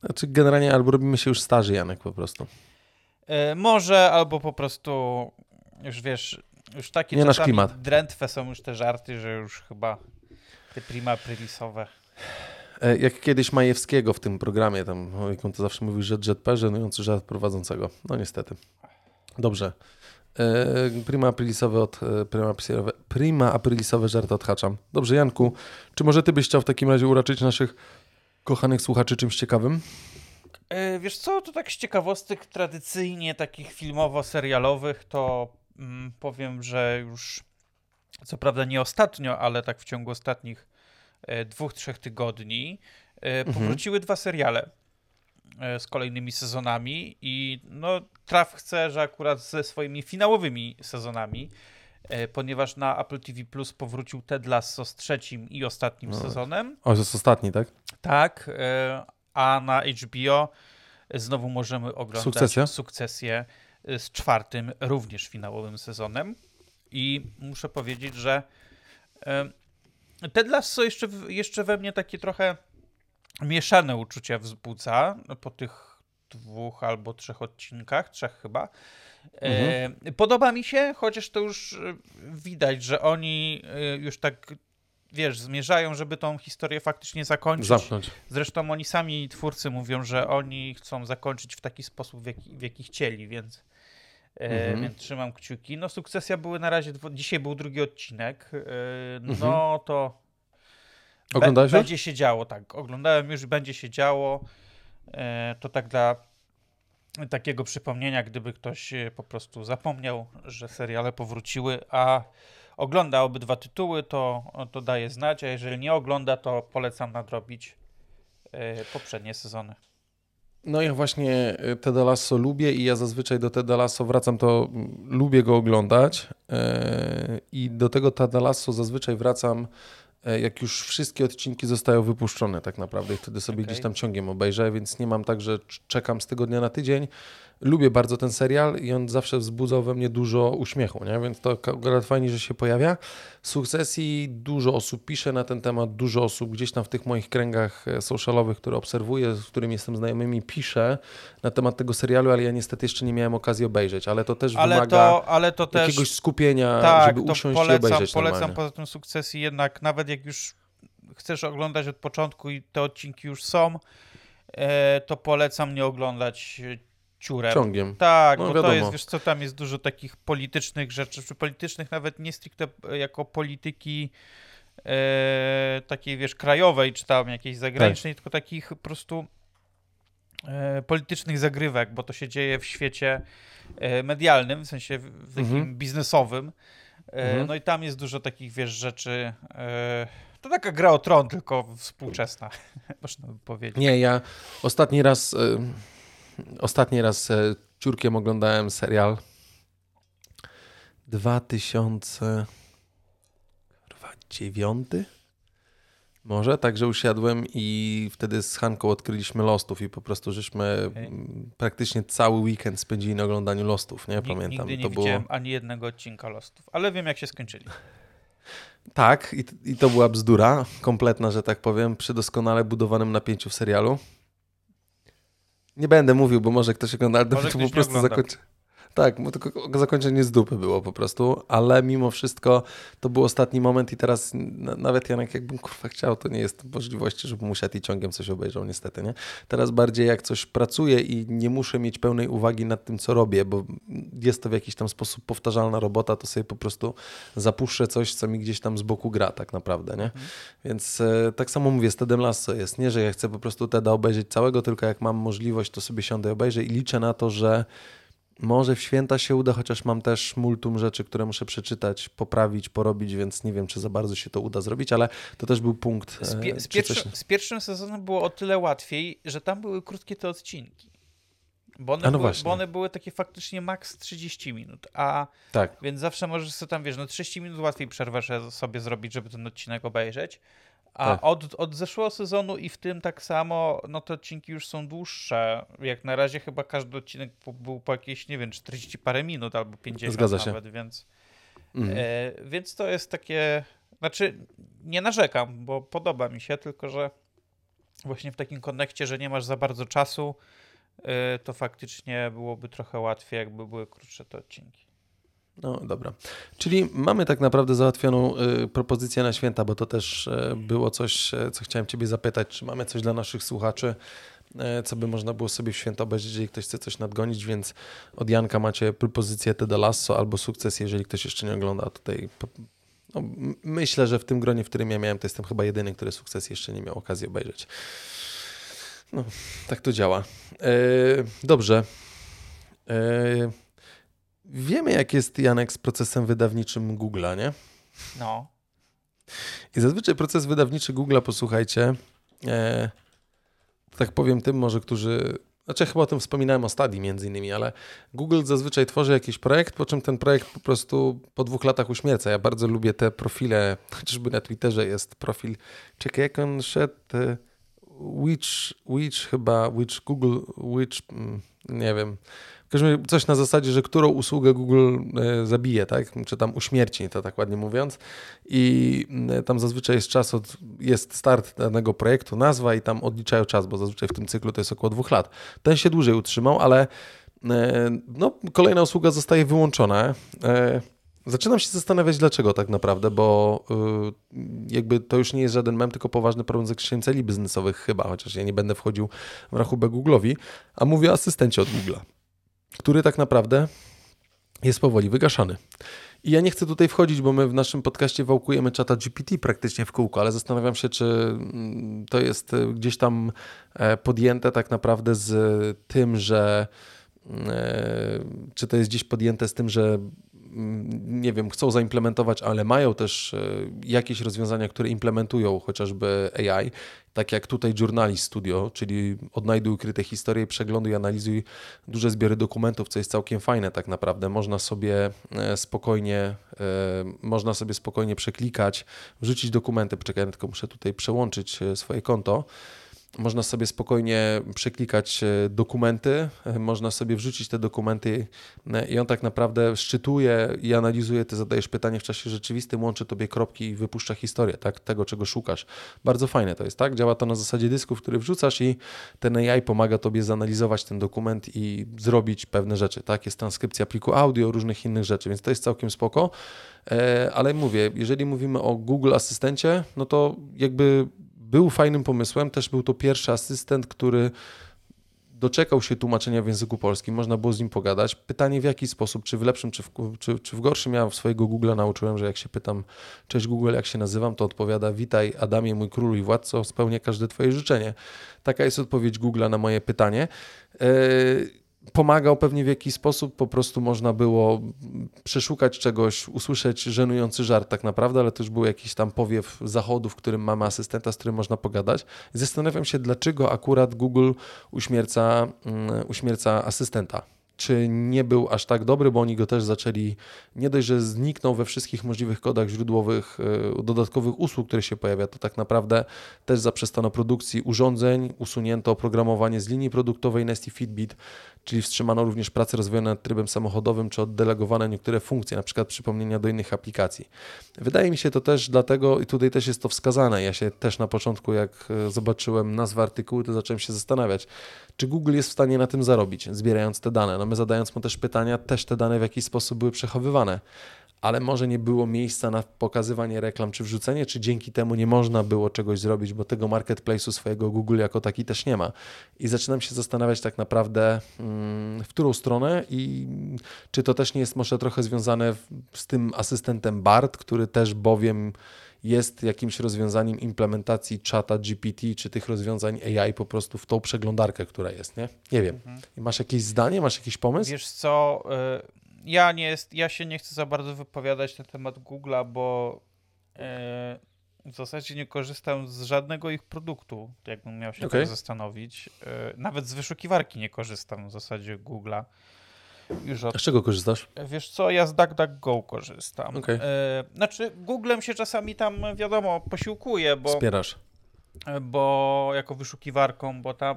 znaczy generalnie albo robimy się już starzy, Janek, po prostu. E, może, albo po prostu już wiesz, już takie Nie nasz klimat. drętwe są już te żarty, że już chyba te prima aprilisowe. Jak kiedyś Majewskiego w tym programie, tam, jak on to zawsze mówił, że JetP, żenujący żart prowadzącego. No niestety. Dobrze. E, prima aprilisowe od e, prima aprilisowe, prima aprilisowe żarty odhaczam. Dobrze, Janku, czy może ty byś chciał w takim razie uraczyć naszych kochanych słuchaczy czymś ciekawym? E, wiesz co, to tak z ciekawostek tradycyjnie takich filmowo-serialowych to mm, powiem, że już co prawda nie ostatnio, ale tak w ciągu ostatnich e, dwóch, trzech tygodni e, mhm. powróciły dwa seriale. E, z kolejnymi sezonami i no Traf chce, że akurat ze swoimi finałowymi sezonami, e, ponieważ na Apple TV Plus powrócił Ted Lasso z trzecim i ostatnim no. sezonem. O, to jest ostatni, tak? Tak, e, a na HBO znowu możemy oglądać Sukcesję, sukcesję z czwartym, również finałowym sezonem i muszę powiedzieć, że Ted Lasso jeszcze, jeszcze we mnie takie trochę mieszane uczucia wzbudza po tych dwóch albo trzech odcinkach, trzech chyba. E, podoba mi się, chociaż to już e, widać, że oni e, już tak, wiesz, zmierzają, żeby tą historię faktycznie zakończyć. Zamknąć. Zresztą oni sami, twórcy, mówią, że oni chcą zakończyć w taki sposób, w jaki, w jaki chcieli, więc, e, Mhm. więc trzymam kciuki. No, sukcesja były na razie, dwo- dzisiaj był drugi odcinek, e, no Mhm. to Oglądałeś będzie się działo, tak. Oglądałem już, będzie się działo. E, to tak dla takiego przypomnienia, gdyby ktoś e, po prostu zapomniał, że seriale powróciły, a ogląda obydwa tytuły, to, to daje znać, a jeżeli nie ogląda, to polecam nadrobić e, poprzednie sezony. No ja właśnie y, Ted Lasso lubię i ja zazwyczaj do Ted Lasso wracam, to mm, lubię go oglądać i do tego Ted Lasso zazwyczaj wracam jak już wszystkie odcinki zostają wypuszczone tak naprawdę i wtedy sobie Okej. gdzieś tam ciągiem obejrzę, więc nie mam tak, że cz- czekam z tygodnia na tydzień. Lubię bardzo ten serial i on zawsze wzbudzał we mnie dużo uśmiechu, nie? więc to akurat fajnie, że się pojawia. Sukcesji dużo osób pisze na ten temat, dużo osób gdzieś tam w tych moich kręgach e, socialowych, które obserwuję, z którymi jestem znajomymi, pisze na temat tego serialu, ale ja niestety jeszcze nie miałem okazji obejrzeć, ale to też Ale wymaga to, ale to też... jakiegoś skupienia, tak, żeby usiąść i polecam, obejrzeć polecam normalnie. poza tym sukcesji jednak, nawet jak już chcesz oglądać od początku i te odcinki już są, e, to polecam nie oglądać e, ciurem. Ciągiem. Tak, No, bo to wiadomo. jest, wiesz co, tam jest dużo takich politycznych rzeczy, czy politycznych nawet nie stricte e, jako polityki e, takiej, wiesz, krajowej, czy tam jakiejś zagranicznej, tylko takich po prostu e, politycznych zagrywek, bo to się dzieje w świecie medialnym, w sensie w, w takim Mhm. biznesowym. E, Mhm. No i tam jest dużo takich, wiesz, rzeczy. E, to taka gra o tron, tylko współczesna, *laughs* można by powiedzieć. Nie, ja ostatni raz, y, ostatni raz ciurkiem oglądałem serial 2009 może, także usiadłem i wtedy z Hanką odkryliśmy Lostów i po prostu żeśmy mm, praktycznie cały weekend spędzili na oglądaniu Lostów, nie? Pamiętam. Nigdy nie to było... widziałem ani jednego odcinka Lostów, ale wiem jak się skończyli. *laughs* Tak, i, i to była bzdura kompletna, że tak powiem, przy doskonale budowanym napięciu w serialu. Nie będę mówił, bo może ktoś ogląda, ale to po prostu zakończy... Tak, bo tylko zakończenie z dupy było po prostu, ale mimo wszystko to był ostatni moment i teraz nawet Janek jakbym kurwa chciał, to nie jest możliwości, żebym musiał i ciągiem coś obejrzał niestety, nie? Teraz bardziej jak coś pracuję i nie muszę mieć pełnej uwagi nad tym, co robię, bo jest to w jakiś tam sposób powtarzalna robota, to sobie po prostu zapuszczę coś, co mi gdzieś tam z boku gra tak naprawdę, nie? Więc e, tak samo mówię, z Tedem Lasso jest, nie, że ja chcę po prostu Teda obejrzeć całego, tylko jak mam możliwość, to sobie siądę i obejrzę i liczę na to, że może w święta się uda, chociaż mam też multum rzeczy, które muszę przeczytać, poprawić, porobić, więc nie wiem, czy za bardzo się to uda zrobić, ale to też był punkt. Z, e, pie- z, czy pierwszy, coś- z pierwszym sezonem było o tyle łatwiej, że tam były krótkie te odcinki. Bo one, no były, bo one były takie faktycznie maks 30 minut, a Tak, więc zawsze możesz sobie tam, wiesz, no 30 minut łatwiej przerwę sobie zrobić, żeby ten odcinek obejrzeć. A Tak. od, od zeszłego sezonu i w tym tak samo, no te odcinki już są dłuższe. Jak na razie chyba każdy odcinek był po jakieś, nie wiem, 40 parę minut albo 50 Zgadza się. nawet, więc, mhm. e, więc to jest takie, znaczy nie narzekam, bo podoba mi się, tylko że właśnie w takim konekcie, że nie masz za bardzo czasu, e, to faktycznie byłoby trochę łatwiej, jakby były krótsze te odcinki. No dobra. Czyli mamy tak naprawdę załatwioną y, propozycję na święta, bo to też y, było coś, y, co chciałem Ciebie zapytać, czy mamy coś dla naszych słuchaczy, y, co by można było sobie w święta obejrzeć, jeżeli ktoś chce coś nadgonić, więc od Janka macie propozycję Teda Lasso albo sukces, jeżeli ktoś jeszcze nie ogląda tutaj. No, myślę, że w tym gronie, w którym ja miałem, to jestem chyba jedyny, który sukces jeszcze nie miał okazji obejrzeć. No, tak to działa. Y, dobrze. Wiemy, jak jest Janek z procesem wydawniczym Google'a, nie? No. I zazwyczaj proces wydawniczy Google'a, posłuchajcie, e, tak powiem tym może, którzy, znaczy chyba o tym wspominałem o Stadii między innymi, ale Google zazwyczaj tworzy jakiś projekt, po czym ten projekt po prostu po dwóch latach uśmierca. Ja bardzo lubię te profile, chociażby na Twitterze jest profil, czekaj jak on szedł, e, Which, which chyba, which Google, which, mm, nie wiem, coś na zasadzie, że którą usługę Google e, zabije, tak? Czy tam uśmierci, to tak ładnie mówiąc. I e, tam zazwyczaj jest czas, od, jest start danego projektu, nazwa i tam odliczają czas, bo zazwyczaj w tym cyklu to jest około dwóch lat. Ten się dłużej utrzymał, ale e, no, kolejna usługa zostaje wyłączona. Zaczynam się zastanawiać, dlaczego tak naprawdę, bo jakby to już nie jest żaden mem, tylko poważny problem z zakresie celi biznesowych chyba, chociaż ja nie będę wchodził w rachubę Google'owi, a mówię o asystencie od Google'a który tak naprawdę jest powoli wygaszany. I ja nie chcę tutaj wchodzić, bo my w naszym podcaście wałkujemy czata GPT praktycznie w kółko, ale zastanawiam się, czy mm, to jest e, gdzieś tam e, podjęte tak naprawdę z tym, że e, czy to jest gdzieś podjęte z tym, że mm, nie wiem, chcą zaimplementować, ale mają też jakieś rozwiązania, które implementują chociażby AI tak jak tutaj Journalist Studio, czyli odnajduj ukryte historie, przegląduj, analizuj duże zbiory dokumentów, co jest całkiem fajne tak naprawdę. Można sobie e, spokojnie, e, można sobie spokojnie przeklikać, wrzucić dokumenty. Poczekaj, tylko muszę tutaj przełączyć e, swoje konto. Można sobie spokojnie przeklikać e, dokumenty, e, można sobie wrzucić te dokumenty e, i on tak naprawdę szczytuje i analizuje, ty zadajesz pytanie w czasie rzeczywistym, łączy tobie kropki i wypuszcza historię, tak, tego czego szukasz. Bardzo fajne to jest, tak? Działa to na zasadzie dysków, który wrzucasz i ten AI pomaga tobie zanalizować ten dokument i zrobić pewne rzeczy, tak? Jest transkrypcja pliku audio, różnych innych rzeczy, więc to jest całkiem spoko. Ale mówię, jeżeli mówimy o Google Asystencie, no to jakby był fajnym pomysłem. Też był to pierwszy asystent, który doczekał się tłumaczenia w języku polskim, można było z nim pogadać. Pytanie w jaki sposób, czy w lepszym, czy w, czy, czy w gorszym. Ja w swojego Google'a nauczyłem, że jak się pytam, cześć Google, jak się nazywam, to odpowiada, witaj Adamie, mój królu i władco, spełnię każde twoje życzenie. Taka jest odpowiedź Google'a na moje pytanie. Yy, pomagał pewnie w jakiś sposób, po prostu można było przeszukać czegoś, usłyszeć żenujący żart tak naprawdę, ale też był jakiś tam powiew zachodu, w którym mamy asystenta, z którym można pogadać. Zastanawiam się, dlaczego akurat Google uśmierca, um, uśmierca asystenta czy nie był aż tak dobry, bo oni go też zaczęli, nie dość, że zniknął we wszystkich możliwych kodach źródłowych e, dodatkowych usług, które się pojawia, to tak naprawdę też zaprzestano produkcji urządzeń, usunięto oprogramowanie z linii produktowej Nesty Fitbit, czyli wstrzymano również pracę rozwojone nad trybem samochodowym, czy oddelegowane niektóre funkcje, na przykład przypomnienia do innych aplikacji. Wydaje mi się to też dlatego, i tutaj też jest to wskazane, ja się też na początku, jak e, zobaczyłem nazwę artykułu, to zacząłem się zastanawiać, czy Google jest w stanie na tym zarobić, zbierając te dane. No my zadając mu też pytania, też te dane w jakiś sposób były przechowywane ale może nie było miejsca na pokazywanie reklam czy wrzucenie, czy dzięki temu nie można było czegoś zrobić, bo tego marketplace'u swojego Google jako taki też nie ma. I zaczynam się zastanawiać tak naprawdę, mm, w którą stronę i czy to też nie jest może trochę związane z tym asystentem BART, który też bowiem jest jakimś rozwiązaniem implementacji czata GPT, czy tych rozwiązań AI po prostu w tą przeglądarkę, która jest, nie? Nie wiem. Mhm. Masz jakieś zdanie, masz jakiś pomysł? Wiesz co, y, ja, nie jest, ja się nie chcę za bardzo wypowiadać na temat Google'a, bo e, w zasadzie nie korzystam z żadnego ich produktu, jakbym miał się okay. tak zastanowić. E, nawet z wyszukiwarki nie korzystam w zasadzie Google'a. Już od... A z czego korzystasz? Wiesz co, ja z DuckDuckGo korzystam. Okay. E, znaczy, Googlem się czasami tam, wiadomo, posiłkuję, bo... Wspierasz. Bo jako wyszukiwarką, bo tam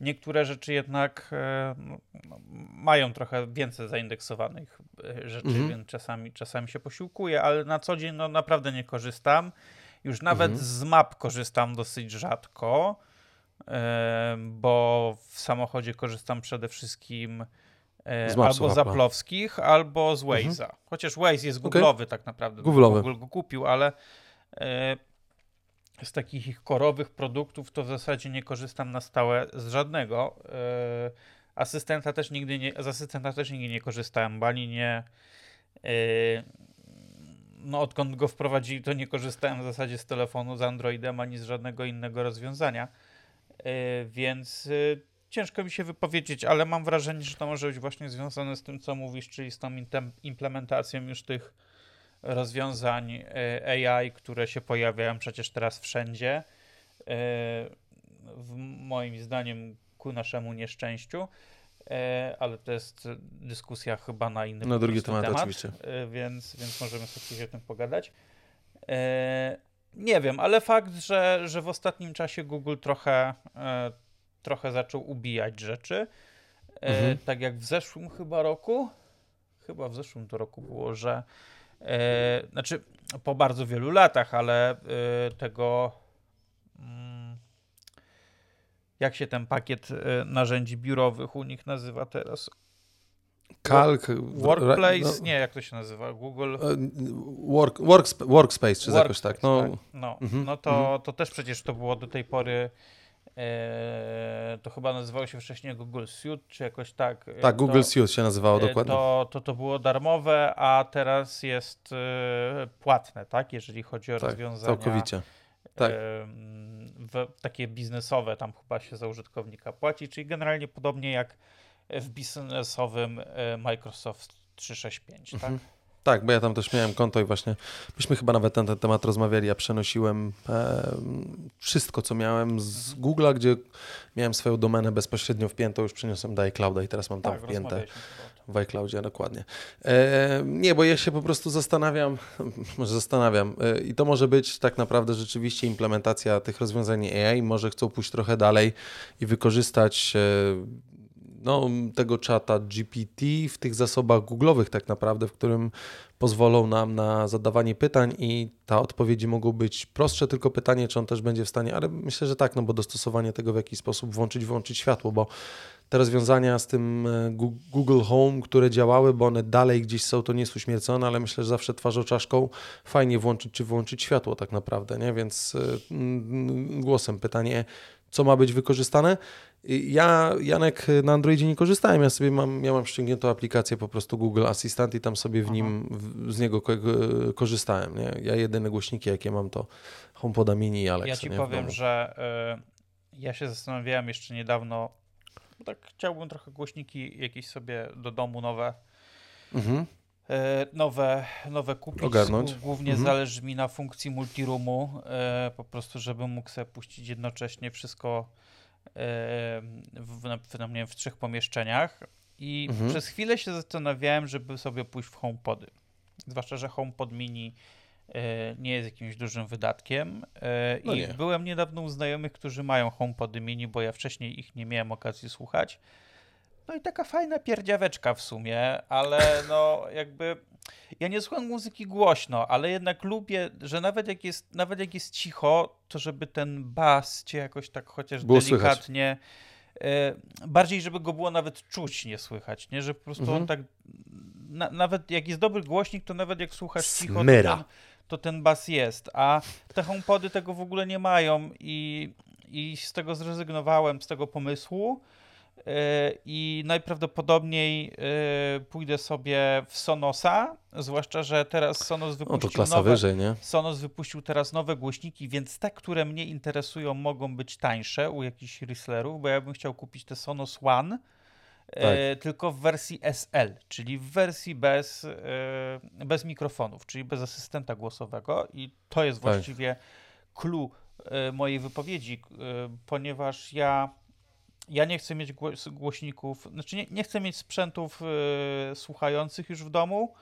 niektóre rzeczy jednak e, no, no, mają trochę więcej zaindeksowanych e, rzeczy, mhm. więc czasami, czasami się posiłkuję, ale na co dzień no, naprawdę nie korzystam. Już nawet mhm. z map korzystam dosyć rzadko, e, bo w samochodzie korzystam przede wszystkim z albo z Aplowskich, albo z mhm. Waze'a. Mhm. Chociaż Waze jest Google'owy okay. tak naprawdę. Google'owy. Google go kupił, ale z takich ich korowych produktów to w zasadzie nie korzystam na stałe z żadnego. E, asystenta też nigdy nie, z asystenta też nigdy nie korzystałem, bo ani nie e, no odkąd go wprowadzili, to nie korzystałem w zasadzie z telefonu, z Androidem, ani z żadnego innego rozwiązania, e, więc ciężko mi się wypowiedzieć, ale mam wrażenie, że to może być właśnie związane z tym, co mówisz, czyli z tą implementacją już tych rozwiązań e, AI, które się pojawiają przecież teraz wszędzie. E, w moim zdaniem ku naszemu nieszczęściu, e, ale to jest dyskusja chyba na inny Na drugi temat, temat oczywiście. Więc, więc możemy sobie o tym pogadać. Nie wiem, ale fakt, że, że w ostatnim czasie Google trochę, trochę zaczął ubijać rzeczy. Mhm. Tak jak w zeszłym chyba roku, chyba w zeszłym to roku było, że e, znaczy po bardzo wielu latach, ale e, tego mm, jak się ten pakiet e, narzędzi biurowych u nich nazywa teraz? Kalk. Workplace? no, Nie, jak to się nazywa? Google. e, Work, worksp workspace, czy jakoś tak. No, Workspace, No, Mhm, no to, to też przecież to było do tej pory. E, to chyba nazywało się wcześniej Google Suite, czy jakoś tak. E, tak, Google to, Suite się nazywało e, dokładnie. To, to, to było darmowe, a teraz jest e, płatne, tak? Jeżeli chodzi o tak, rozwiązania całkowicie. tak. takie biznesowe, tam chyba się za użytkownika płaci, czyli generalnie podobnie jak w biznesowym Microsoft 365, tak? Mhm. Tak, bo ja tam też miałem konto i właśnie myśmy chyba nawet na ten temat rozmawiali. Ja przenosiłem e, wszystko, co miałem z Google'a, gdzie miałem swoją domenę bezpośrednio wpiętą, już przeniosłem do iClouda i teraz mam tam Tak, wpięte w iCloudzie, dokładnie. E, nie, bo ja się po prostu zastanawiam, *laughs* może zastanawiam e, i to może być tak naprawdę rzeczywiście implementacja tych rozwiązań AI, może chcą pójść trochę dalej i wykorzystać e, no, tego czata GPT w tych zasobach googlowych tak naprawdę, w którym pozwolą nam na zadawanie pytań i ta odpowiedzi mogą być prostsze, tylko pytanie, czy on też będzie w stanie, ale myślę, że tak, no bo dostosowanie tego w jakiś sposób włączyć, włączyć światło, bo te rozwiązania z tym e, Google Home, które działały, bo one dalej gdzieś są, to nie jest uśmiercone, ale myślę, że zawsze twarzą czaszką fajnie włączyć czy wyłączyć światło tak naprawdę, nie? Więc e, głosem pytanie, co ma być wykorzystane? Ja, Janek, na Androidzie nie korzystałem. Ja sobie mam, ja mam ściągniętą aplikację po prostu Google Assistant i tam sobie w nim, w, z niego ko korzystałem. Nie? Ja jedyne głośniki, jakie mam, to HomePoda Mini i Alexa. Ja ci nie, powiem, że y, ja się zastanawiałem jeszcze niedawno, bo tak chciałbym trochę głośniki jakieś sobie do domu nowe, Mhm. Y, nowe, nowe kupić. Ogarnąć. Głó- Głównie Mhm. zależy mi na funkcji multiroomu, y, po prostu, żebym mógł sobie puścić jednocześnie wszystko y, w, na, w, nie wiem, w trzech pomieszczeniach. I Mhm. przez chwilę się zastanawiałem, żeby sobie pójść w HomePody. Zwłaszcza, że HomePod mini e, nie jest jakimś dużym wydatkiem. e, No I nie. byłem niedawno u znajomych, którzy mają HomePody mini, bo ja wcześniej ich nie miałem okazji słuchać. No i taka fajna pierdziaweczka w sumie, ale no jakby ja nie słucham muzyki głośno, ale jednak lubię, że nawet jak jest, nawet jak jest cicho, to żeby ten bas cię jakoś tak chociaż Było delikatnie e, bardziej, żeby go było nawet czuć, nie słychać, nie? Że po prostu Mhm. on tak na, nawet jak jest dobry głośnik, to nawet jak słuchasz cicho, to ten, to ten bas jest, a te HomePody tego w ogóle nie mają i, i z tego zrezygnowałem, z tego pomysłu i najprawdopodobniej e, pójdę sobie w Sonosa, zwłaszcza, że teraz Sonos O, to wypuścił nowe, wyżej? Sonos wypuścił teraz nowe głośniki, więc te, które mnie interesują, mogą być tańsze u jakichś resellerów, bo ja bym chciał kupić te Sonos One, e, tylko w wersji SL, czyli w wersji bez, e, bez mikrofonów, czyli bez asystenta głosowego i to jest Tak. właściwie clue e, mojej wypowiedzi, e, ponieważ ja ja nie chcę mieć głośników, znaczy nie, nie chcę mieć sprzętów e, słuchających już w domu.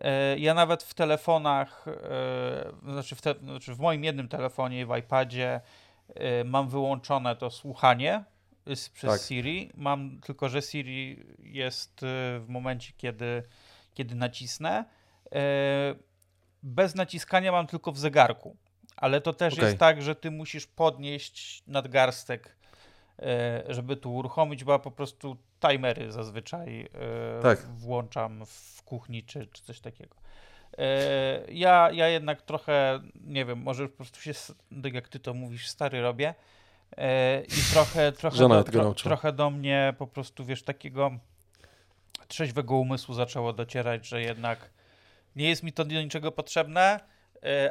E, ja nawet w telefonach, e, znaczy, w te, znaczy w moim jednym telefonie, w iPadzie mam wyłączone to słuchanie przez Tak. Siri. Mam tylko, że Siri jest w momencie, kiedy, kiedy nacisnę. Bez naciskania mam tylko w zegarku. Ale to też Okej. jest tak, że ty musisz podnieść nadgarstek, żeby tu uruchomić, bo ja po prostu timery zazwyczaj e, Tak. włączam w kuchni czy, czy coś takiego. E, Ja, ja jednak trochę, nie wiem, może po prostu się, tak jak ty to mówisz, stary robię e, i trochę, *laughs* trochę, do, tro, trochę do mnie po prostu, wiesz, takiego trzeźwego umysłu zaczęło docierać, że jednak nie jest mi to do niczego potrzebne, e,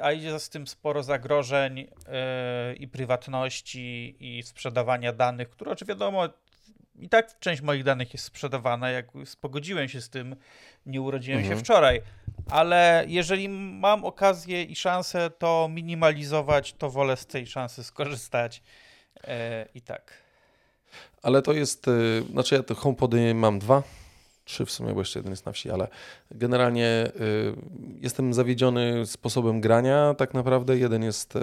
a idzie z tym sporo zagrożeń e, i prywatności, i sprzedawania danych, które oczywiście wiadomo, i tak część moich danych jest sprzedawana, jak pogodziłem się z tym, nie urodziłem Mhm. się wczoraj, ale jeżeli mam okazję i szansę to minimalizować, to wolę z tej szansy skorzystać e, i tak. Ale to jest, y, znaczy ja te HomePody mam dwa, trzy w sumie, bo jeszcze jeden jest na wsi, ale generalnie y, jestem zawiedziony sposobem grania tak naprawdę. Jeden jest y,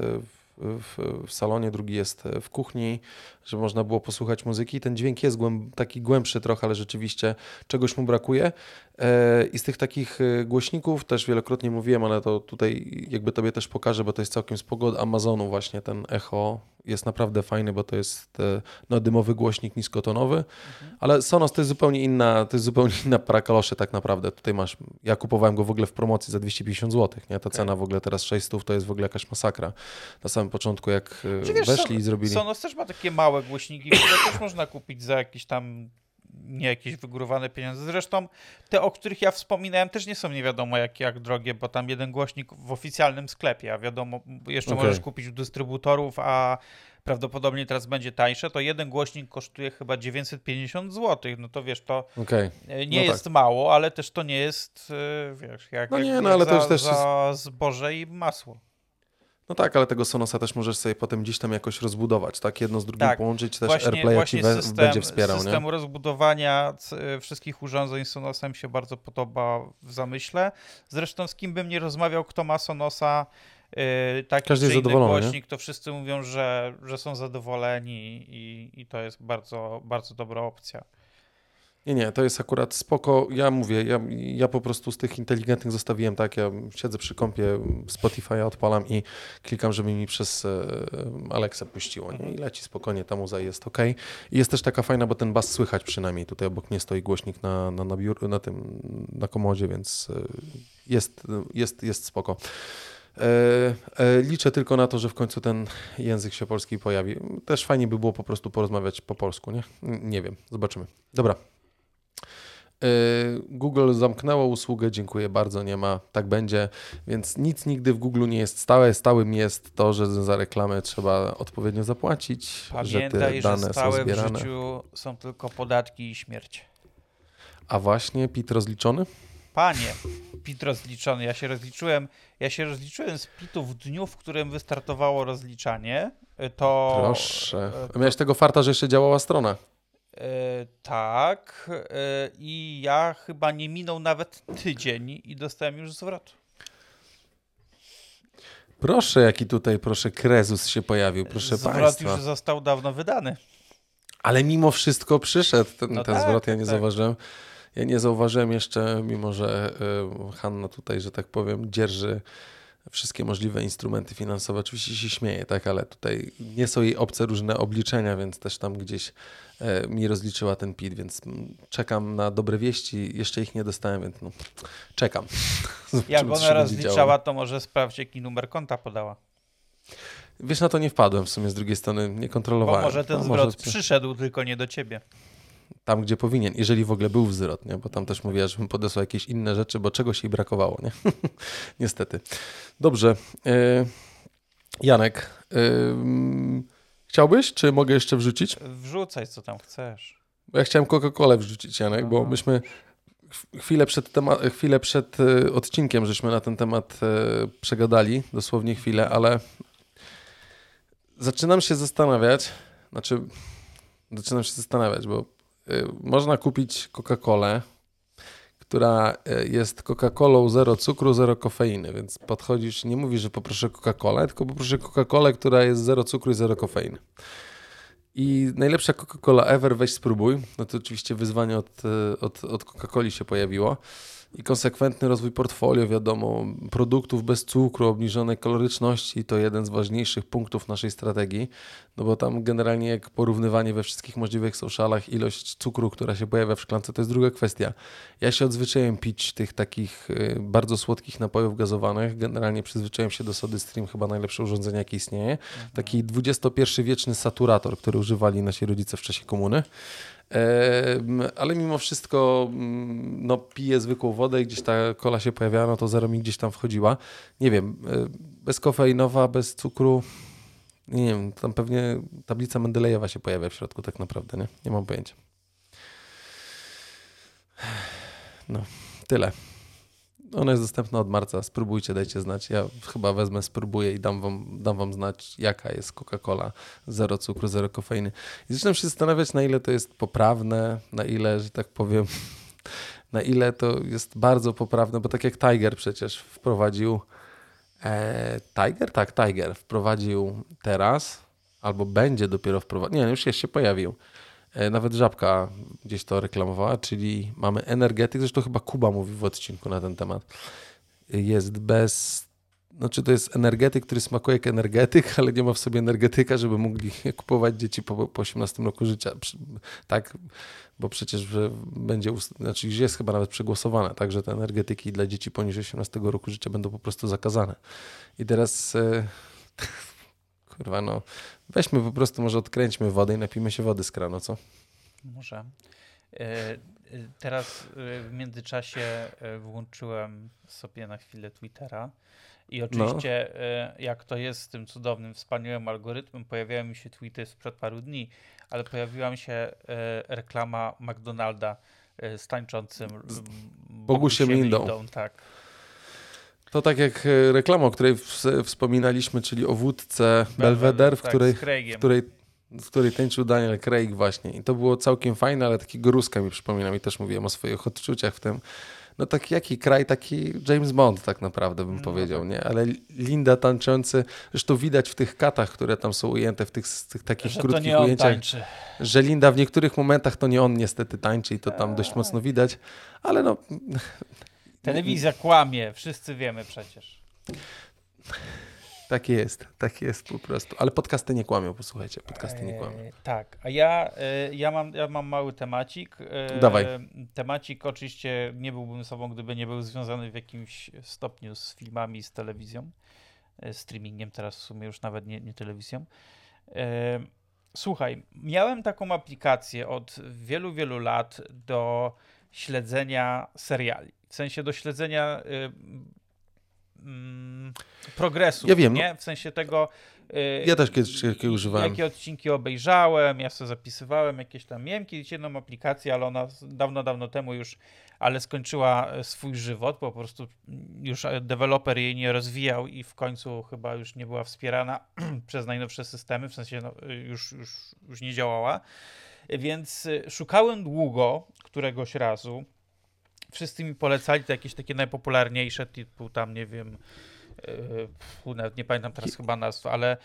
w, w salonie, drugi jest w kuchni, żeby można było posłuchać muzyki. Ten dźwięk jest głęb, taki głębszy trochę, ale rzeczywiście czegoś mu brakuje. I z tych takich głośników też wielokrotnie mówiłem, ale to tutaj jakby tobie też pokażę, bo to jest całkiem spoko od Amazonu właśnie ten Echo jest naprawdę fajny, bo to jest e, no, dymowy głośnik niskotonowy, mhm. ale Sonos to jest zupełnie inna, to jest zupełnie *laughs* inna para kaloszy tak naprawdę. Tutaj masz, ja kupowałem go w ogóle w promocji za 250 zł, nie? Ta okay. cena w ogóle teraz 600 to jest w ogóle jakaś masakra. Na samym początku jak wiesz, weszli i zrobili... Sonos też ma takie małe głośniki, które też można kupić za jakieś tam nie jakieś wygórowane pieniądze. Zresztą te, o których ja wspominałem, też nie są nie wiadomo jak, jak drogie, bo tam jeden głośnik w oficjalnym sklepie, a wiadomo, jeszcze okay. możesz kupić u dystrybutorów, a prawdopodobnie teraz będzie tańsze, to jeden głośnik kosztuje chyba 950 zł. No to wiesz, to okay. Nie no jest tak. mało, ale też to nie jest, e, wiesz, jak, no nie, jak, no, ale za, też, też za zboże i masło. No tak, ale tego Sonosa też możesz sobie potem gdzieś tam jakoś rozbudować, tak? Jedno z drugim tak. połączyć, też właśnie, AirPlay ci system, będzie wspierał, System nie? rozbudowania e, wszystkich urządzeń Sonosem się bardzo podoba w zamyśle. Zresztą z kim bym nie rozmawiał, kto ma Sonosa, yy, taki Każdy jest głośnik, nie? to wszyscy mówią, że, że są zadowoleni i, i to jest bardzo, bardzo dobra opcja. Nie, nie, to jest akurat spoko. Ja mówię, ja, ja po prostu z tych inteligentnych zostawiłem tak, ja siedzę przy kąpie, Spotify odpalam i klikam, żeby mi przez e, Alexa puściło nie? i leci spokojnie, ta muza jest ok. I jest też taka fajna, bo ten bas słychać przynajmniej. Tutaj obok mnie stoi głośnik na, na, na, biur, na tym, na komodzie, więc e, jest, jest, jest spoko. E, liczę tylko na to, że w końcu ten język się polski pojawi. Też fajnie by było po prostu porozmawiać po polsku, nie? Nie wiem, zobaczymy. Dobra, Google zamknęło usługę, dziękuję bardzo, nie ma, tak będzie, więc nic nigdy w Google nie jest stałe. Stałym jest to, że za reklamę trzeba odpowiednio zapłacić, Pamiętaj, że te dane że stałe są zbierane. w życiu są tylko podatki i śmierć. A właśnie PIT rozliczony? Panie, PIT rozliczony. Ja się rozliczyłem, ja się rozliczyłem z PIT-u w dniu, w którym wystartowało rozliczanie. To... Proszę. A miałeś tego farta, że jeszcze działała strona. E, tak. E, I ja chyba nie minął nawet tydzień i dostałem już zwrot. Proszę, jaki tutaj, proszę, krezus się pojawił, proszę zwrot państwa. Zwrot już został dawno wydany. Ale mimo wszystko przyszedł ten, no ten tak, zwrot, ja nie tak. zauważyłem. Ja nie zauważyłem jeszcze, mimo że y, Hanna tutaj, że tak powiem, dzierży wszystkie możliwe instrumenty finansowe. Oczywiście się śmieje, tak, ale tutaj nie są jej obce różne obliczenia, więc też tam gdzieś e, mi rozliczyła ten PIT, więc czekam na dobre wieści. Jeszcze ich nie dostałem, więc no, czekam. *laughs* Jak ona rozliczała, to może sprawdź, jaki numer konta podała. Wiesz, na to nie wpadłem w sumie z drugiej strony, nie kontrolowałem. Bo może ten no, zwrot może... przyszedł, tylko nie do ciebie tam, gdzie powinien, jeżeli w ogóle był wzrot, nie? bo tam też mówiła, żebym podesłał jakieś inne rzeczy, bo czegoś jej brakowało. Nie? *laughs* Niestety. Dobrze. E, Janek, e, chciałbyś, czy mogę jeszcze wrzucić? Wrzucaj, co tam chcesz. Ja chciałem Coca-Colę wrzucić, Janek, Aha. bo myśmy chwilę przed, chwilę przed e, odcinkiem żeśmy na ten temat przegadali, dosłownie chwilę, ale zaczynam się zastanawiać, znaczy zaczynam się zastanawiać, bo można kupić Coca-Colę, która y, jest Coca-Colą zero cukru, zero kofeiny, więc podchodzisz, nie mówisz, że poproszę Coca-Colę, tylko poproszę Coca-Colę, która jest zero cukru i zero kofeiny. I najlepsza Coca-Cola ever, weź spróbuj. No to oczywiście wyzwanie od, y, od, od Coca-Coli się pojawiło i konsekwentny rozwój portfolio, wiadomo, produktów bez cukru, obniżonej kaloryczności to jeden z ważniejszych punktów naszej strategii, no bo tam generalnie jak porównywanie we wszystkich możliwych socialach ilość cukru, która się pojawia w szklance, to jest druga kwestia. Ja się odzwyczaiłem pić tych takich y, bardzo słodkich napojów gazowanych, generalnie przyzwyczaiłem się do Sody Stream, chyba najlepsze urządzenie jakie istnieje, mhm. taki XXI-wieczny saturator, który używali nasi rodzice w czasie komuny ale mimo wszystko mm, no, piję zwykłą wodę i gdzieś ta kola się pojawiała, no to zero mi gdzieś tam wchodziła. Nie wiem, e, bezkofeinowa, bez cukru, nie wiem, tam pewnie tablica Mendelejewa się pojawia w środku tak naprawdę, nie? Nie mam pojęcia. No, tyle. Ona jest dostępna od marca. Spróbujcie, dajcie znać. Ja chyba wezmę, spróbuję i dam wam, dam wam znać, jaka jest Coca-Cola. Zero cukru, zero kofeiny. I zaczynam się zastanawiać, na ile to jest poprawne, na ile, że tak powiem, *laughs* na ile to jest bardzo poprawne, bo tak jak Tiger przecież wprowadził E, Tiger? Tak, Tiger wprowadził teraz, albo będzie dopiero wprowadził. Nie, już się pojawił. E, nawet Żabka gdzieś to reklamowała, czyli mamy energetyk, zresztą chyba Kuba mówi w odcinku na ten temat. Jest bez znaczy to jest energetyk, który smakuje jak energetyk, *laughs* ale nie ma w sobie energetyka, żeby mogli *laughs* kupować dzieci po, po 18 roku życia. Tak, bo przecież będzie, znaczy jest chyba nawet przegłosowane, tak, że te energetyki dla dzieci poniżej 18 roku życia będą po prostu zakazane. I teraz e, *laughs* kurwa no, weźmy po prostu, może odkręćmy wodę i napijmy się wody z kranu, co? Może. E, e, teraz w międzyczasie włączyłem sobie na chwilę Twittera i oczywiście, no. jak to jest z tym cudownym, wspaniałym algorytmem, pojawiają mi się tweety sprzed paru dni, ale pojawiła mi się e, reklama McDonalda e, z tańczącym Bogusiem Lindą. Lindą. Tak. To tak jak reklama, o której wspominaliśmy, czyli o wódce Belvedere, w, tak, której, w, której, w której tańczył Daniel Craig właśnie. I to było całkiem fajne, ale takiego ruska mi przypominam i też mówiłem o swoich odczuciach w tym no taki jaki kraj, taki James Bond tak naprawdę bym no, powiedział, tak. nie? Ale Linda tańczący, zresztą widać w tych katach, które tam są ujęte, w tych, tych takich że krótkich to ujęciach, tańczy. że Linda w niektórych momentach to nie on niestety tańczy i to tam dość mocno widać, ale no... Telewizja kłamie, wszyscy wiemy przecież. Tak jest, tak jest po prostu. Ale podcasty nie kłamią, posłuchajcie, podcasty nie kłamią. E, tak, a ja, e, ja, mam, ja mam mały temacik. E, Dawaj. Temacik oczywiście nie byłbym sobą, gdyby nie był związany w jakimś stopniu z filmami, z telewizją, streamingiem, teraz w sumie już nawet nie, nie telewizją. Słuchaj, miałem taką aplikację od wielu, wielu lat do śledzenia seriali. W sensie do śledzenia mm, progresu. Ja wiem. Nie? W sensie tego. Y, ja też kiedyś takiego używałem. Jakie odcinki obejrzałem, ja sobie zapisywałem jakieś tam. Miałem kiedyś jedną aplikację, ale ona dawno, dawno temu już, ale skończyła e, swój żywot. Po prostu już deweloper jej nie rozwijał i w końcu chyba już nie była wspierana *clears throat* przez najnowsze systemy, w sensie no, y, już, już, już nie działała. Więc y, szukałem długo któregoś razu wszyscy mi polecali to jakieś takie najpopularniejsze, typu tam, nie wiem, yy, nawet nie pamiętam teraz chyba nazw, ale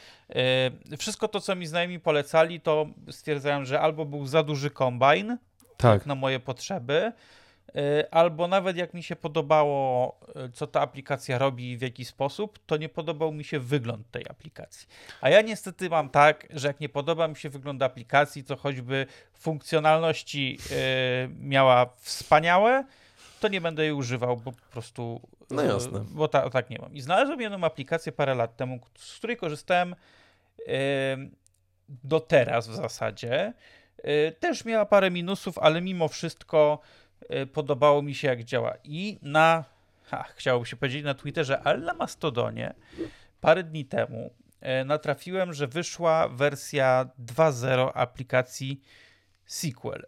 yy, wszystko to, co mi znajomi polecali, to stwierdzałem, że albo był za duży kombajn, tak. na moje potrzeby, yy, albo nawet jak mi się podobało, co ta aplikacja robi i w jaki sposób, to nie podobał mi się wygląd tej aplikacji. A ja niestety mam tak, że jak nie podoba mi się wygląd aplikacji, to choćby funkcjonalności miała wspaniałe, to nie będę jej używał, bo po prostu. No e, jasne. Bo ta, tak nie mam. I znalazłem jedną aplikację parę lat temu, z której korzystałem yy, do teraz w zasadzie. Yy, też miała parę minusów, ale mimo wszystko yy, podobało mi się, jak działa. I na. Ha, chciałoby się powiedzieć na Twitterze, ale na Mastodonie parę dni temu natrafiłem, że wyszła wersja 2.0 aplikacji Sequel.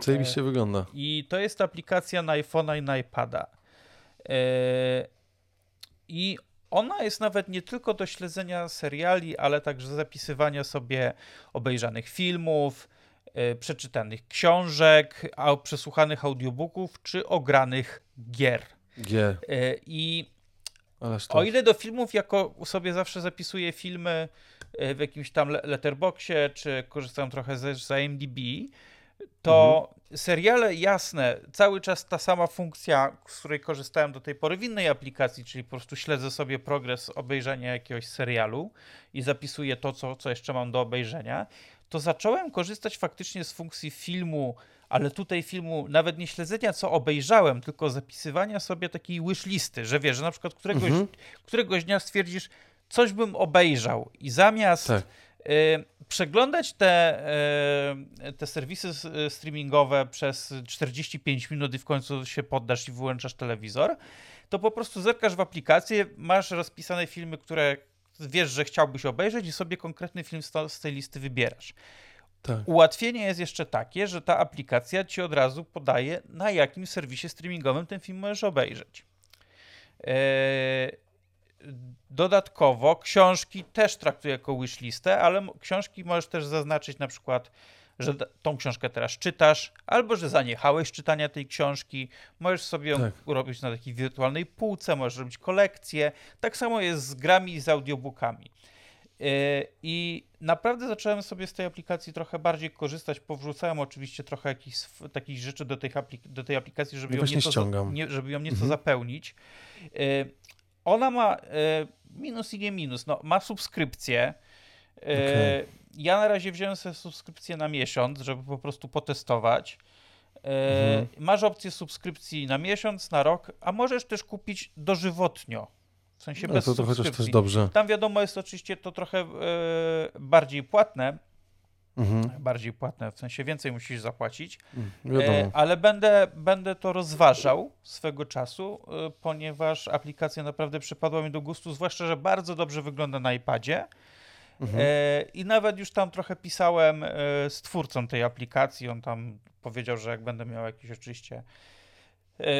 Zajebiście e, wygląda. I to jest aplikacja na iPhone'a i na iPada. E, I ona jest nawet nie tylko do śledzenia seriali, ale także zapisywania sobie obejrzanych filmów, e, przeczytanych książek, przesłuchanych audiobooków czy ogranych gier. Gier. I o ile do filmów, jako sobie zawsze zapisuję filmy w jakimś tam letterboxie, czy korzystam trochę z, z IMDb, to mhm. seriale jasne, cały czas ta sama funkcja, z której korzystałem do tej pory w innej aplikacji, czyli po prostu śledzę sobie progres obejrzenia jakiegoś serialu i zapisuję to, co, co jeszcze mam do obejrzenia, to zacząłem korzystać faktycznie z funkcji filmu, ale tutaj filmu nawet nie śledzenia, co obejrzałem, tylko zapisywania sobie takiej wishlisty, że wiesz, że na przykład któregoś, mhm. któregoś dnia stwierdzisz, coś bym obejrzał i zamiast tak. Y, przeglądać te, e, te serwisy streamingowe przez 45 minut i w końcu się poddasz i wyłączasz telewizor, to po prostu zerkasz w aplikację, masz rozpisane filmy, które wiesz, że chciałbyś obejrzeć i sobie konkretny film z tej listy wybierasz. Tak. Ułatwienie jest jeszcze takie, że ta aplikacja ci od razu podaje, na jakim serwisie streamingowym ten film możesz obejrzeć. Eee, Dodatkowo książki też traktuję jako wishlistę, ale książki możesz też zaznaczyć na przykład że tą książkę teraz czytasz, albo że zaniechałeś czytania tej książki. Możesz sobie ją Tak. robić na takiej wirtualnej półce, możesz robić kolekcje. Tak samo jest z grami i z audiobookami. Yy, I naprawdę zacząłem sobie z tej aplikacji trochę bardziej korzystać. Powrzucałem oczywiście trochę jakichś takich rzeczy do tej, aplik- do tej aplikacji, żeby Ja ją, nieco, nie, żeby ją nieco Mhm. zapełnić. Ona ma yy, minus i nie minus. No, ma subskrypcję. Yy, Okej. Ja na razie wziąłem sobie subskrypcję na miesiąc, żeby po prostu potestować. Yy, Mhm. Masz opcję subskrypcji na miesiąc, na rok, a możesz też kupić dożywotnio. W sensie No bez to, to chociaż subskrypcji. też dobrze. Tam wiadomo jest oczywiście to trochę e, bardziej płatne, Mhm. bardziej płatne, w sensie więcej musisz zapłacić, Mm, e, ale będę, będę to rozważał swego czasu, e, ponieważ aplikacja naprawdę przypadła mi do gustu, zwłaszcza, że bardzo dobrze wygląda na iPadzie. Mhm. E, I nawet już tam trochę pisałem z twórcą tej aplikacji. On tam powiedział, że jak będę miał jakieś oczywiście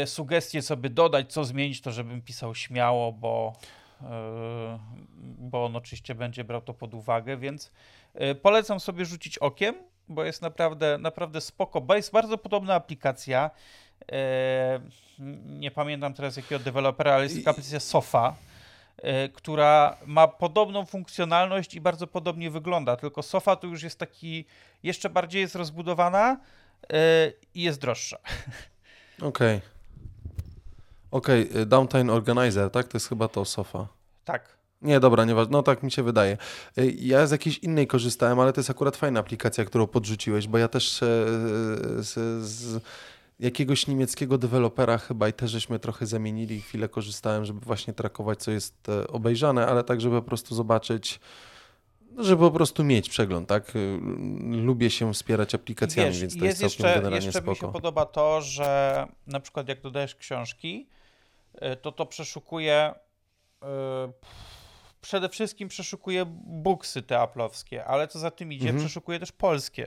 sugestie, co by dodać, co zmienić, to żebym pisał śmiało, bo, bo on oczywiście będzie brał to pod uwagę, więc polecam sobie rzucić okiem, bo jest naprawdę, naprawdę spoko, bo jest bardzo podobna aplikacja. E, nie pamiętam teraz jakiego dewelopera, ale jest taka aplikacja Sofa e, która ma podobną funkcjonalność i bardzo podobnie wygląda, tylko Sofa tu już jest taki, jeszcze bardziej jest rozbudowana e, i jest droższa. *laughs* Okej. Okej, y, Downtime Organizer, tak? To jest chyba to sofa. Tak. Nie, dobra, nieważne. No tak mi się wydaje. Y, Ja z jakiejś innej korzystałem, ale to jest akurat fajna aplikacja, którą podrzuciłeś, bo ja też e, z, z jakiegoś niemieckiego dewelopera chyba i też żeśmy trochę zamienili. Chwilę korzystałem, żeby właśnie trakować, co jest e, obejrzane, ale tak, żeby po prostu zobaczyć, no, żeby po prostu mieć przegląd, tak? Y, Lubię się wspierać aplikacjami, Wiesz, więc to jest jest całkiem jeszcze, generalnie jeszcze mi się spoko. podoba to, że na przykład jak dodajesz książki, e, to to przeszukuje e, przede wszystkim przeszukuje booksy te aplowskie, ale co za tym idzie, Mhm. przeszukuje też polskie.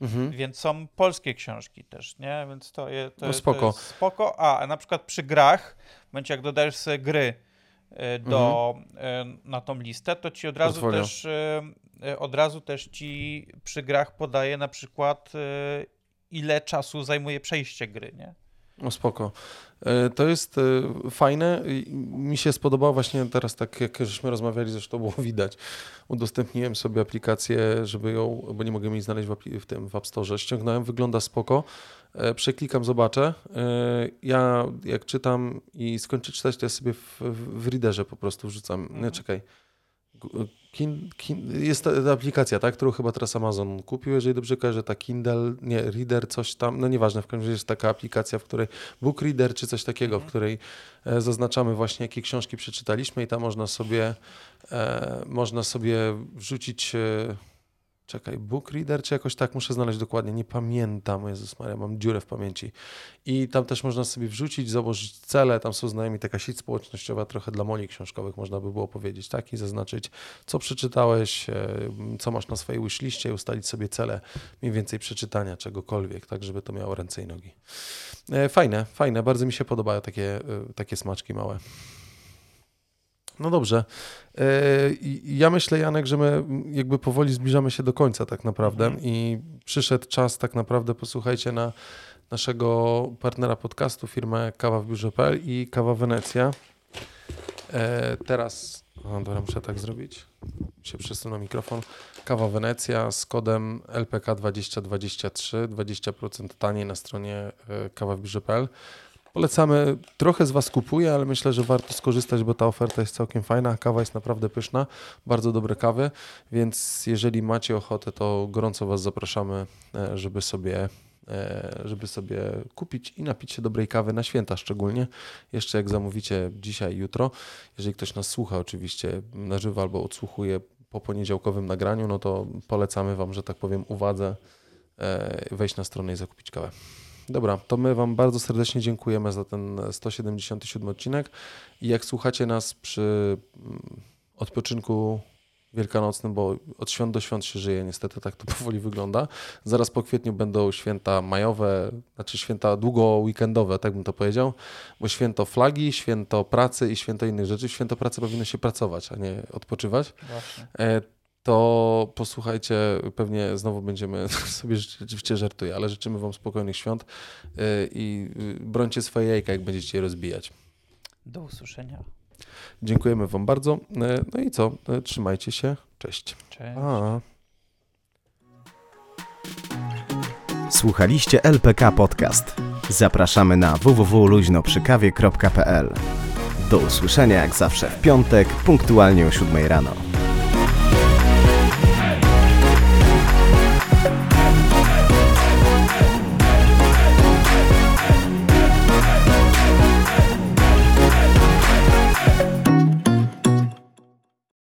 Mhm. Więc są polskie książki też, nie? Więc to, je, to, No to spoko. jest spoko. A, a na przykład przy grach, w momencie jak dodajesz sobie gry y, do, y, na tą listę, to ci od razu Mhm. Też y, od razu też ci przy grach podaje na przykład ile czasu zajmuje przejście gry, nie? No spoko. E, To jest e, fajne. Mi się spodobało właśnie teraz, tak jak żeśmy rozmawiali, zresztą było *laughs* widać. Udostępniłem sobie aplikację, żeby ją, bo nie mogę jej znaleźć w, w tym w App Store. Ściągnąłem, wygląda spoko. E, Przeklikam, zobaczę. Ja jak czytam i skończę czytać, to ja sobie w, w w readerze po prostu wrzucam. Nie, Mhm. czekaj. Kin, kin, jest ta, ta aplikacja, tak, którą chyba teraz Amazon kupił, jeżeli dobrze kojarzę, ta Kindle, nie, Reader, coś tam, no nieważne, w każdym razie jest taka aplikacja, w której Book Reader czy coś takiego, w Mhm. której e, zaznaczamy właśnie, jakie książki przeczytaliśmy i tam można sobie, e, można sobie wrzucić, e, czekaj, Book Reader czy jakoś tak, muszę znaleźć dokładnie, nie pamiętam, Jezus Maria, mam dziurę w pamięci. I tam też można sobie wrzucić, założyć cele, tam są znajomi taka sieć społecznościowa, trochę dla moli książkowych można by było powiedzieć, tak, i zaznaczyć, co przeczytałeś, e, co masz na swojej wishliście i ustalić sobie cele mniej więcej przeczytania czegokolwiek, tak, żeby to miało ręce i nogi. E, Fajne, fajne, bardzo mi się podobają takie, e, takie smaczki małe. No dobrze. E, Ja myślę, Janek, że my jakby powoli zbliżamy się do końca tak naprawdę Mhm. i przyszedł czas tak naprawdę, posłuchajcie na naszego partnera podcastu, firmę Kawa w biurze.pl i Kawa Wenecja. E, teraz, o, dobra, muszę tak zrobić, się przesunę mikrofon. Kawa Wenecja z kodem LPK2023, 20% taniej na stronie e, kawawbiurze.pl. Polecamy, trochę z Was kupuje, ale myślę, że warto skorzystać, bo ta oferta jest całkiem fajna. Kawa jest naprawdę pyszna, bardzo dobre kawy, więc jeżeli macie ochotę, to gorąco Was zapraszamy, e, żeby sobie, e, żeby sobie kupić i napić się dobrej kawy na święta szczególnie. Jeszcze jak zamówicie dzisiaj, jutro, jeżeli ktoś nas słucha oczywiście na żywo albo odsłuchuje po poniedziałkowym nagraniu, no to polecamy Wam, że tak powiem, uwadze e, wejść na stronę i zakupić kawę. Dobra, to my Wam bardzo serdecznie dziękujemy za ten 177 odcinek i jak słuchacie nas przy mm, odpoczynku wielkanocnym, bo od świąt do świąt się żyje, niestety tak to *laughs* powoli wygląda. Zaraz po kwietniu będą święta majowe, znaczy święta długo weekendowe, tak bym to powiedział, bo święto flagi, święto pracy i święto innych rzeczy. W Święto pracy powinno się pracować, a nie odpoczywać. Właśnie. To posłuchajcie, pewnie znowu będziemy *laughs* sobie rzeczywiście żartuję, ale życzymy Wam spokojnych świąt y, i y, brońcie swoje jajka, jak będziecie je rozbijać. Do usłyszenia. Dziękujemy Wam bardzo. Y, No i co? Trzymajcie się. Cześć. Cześć. A. Słuchaliście LPK Podcast. Zapraszamy na www.luźnoprzykawie.pl. Do usłyszenia jak zawsze w piątek, punktualnie o 7 rano.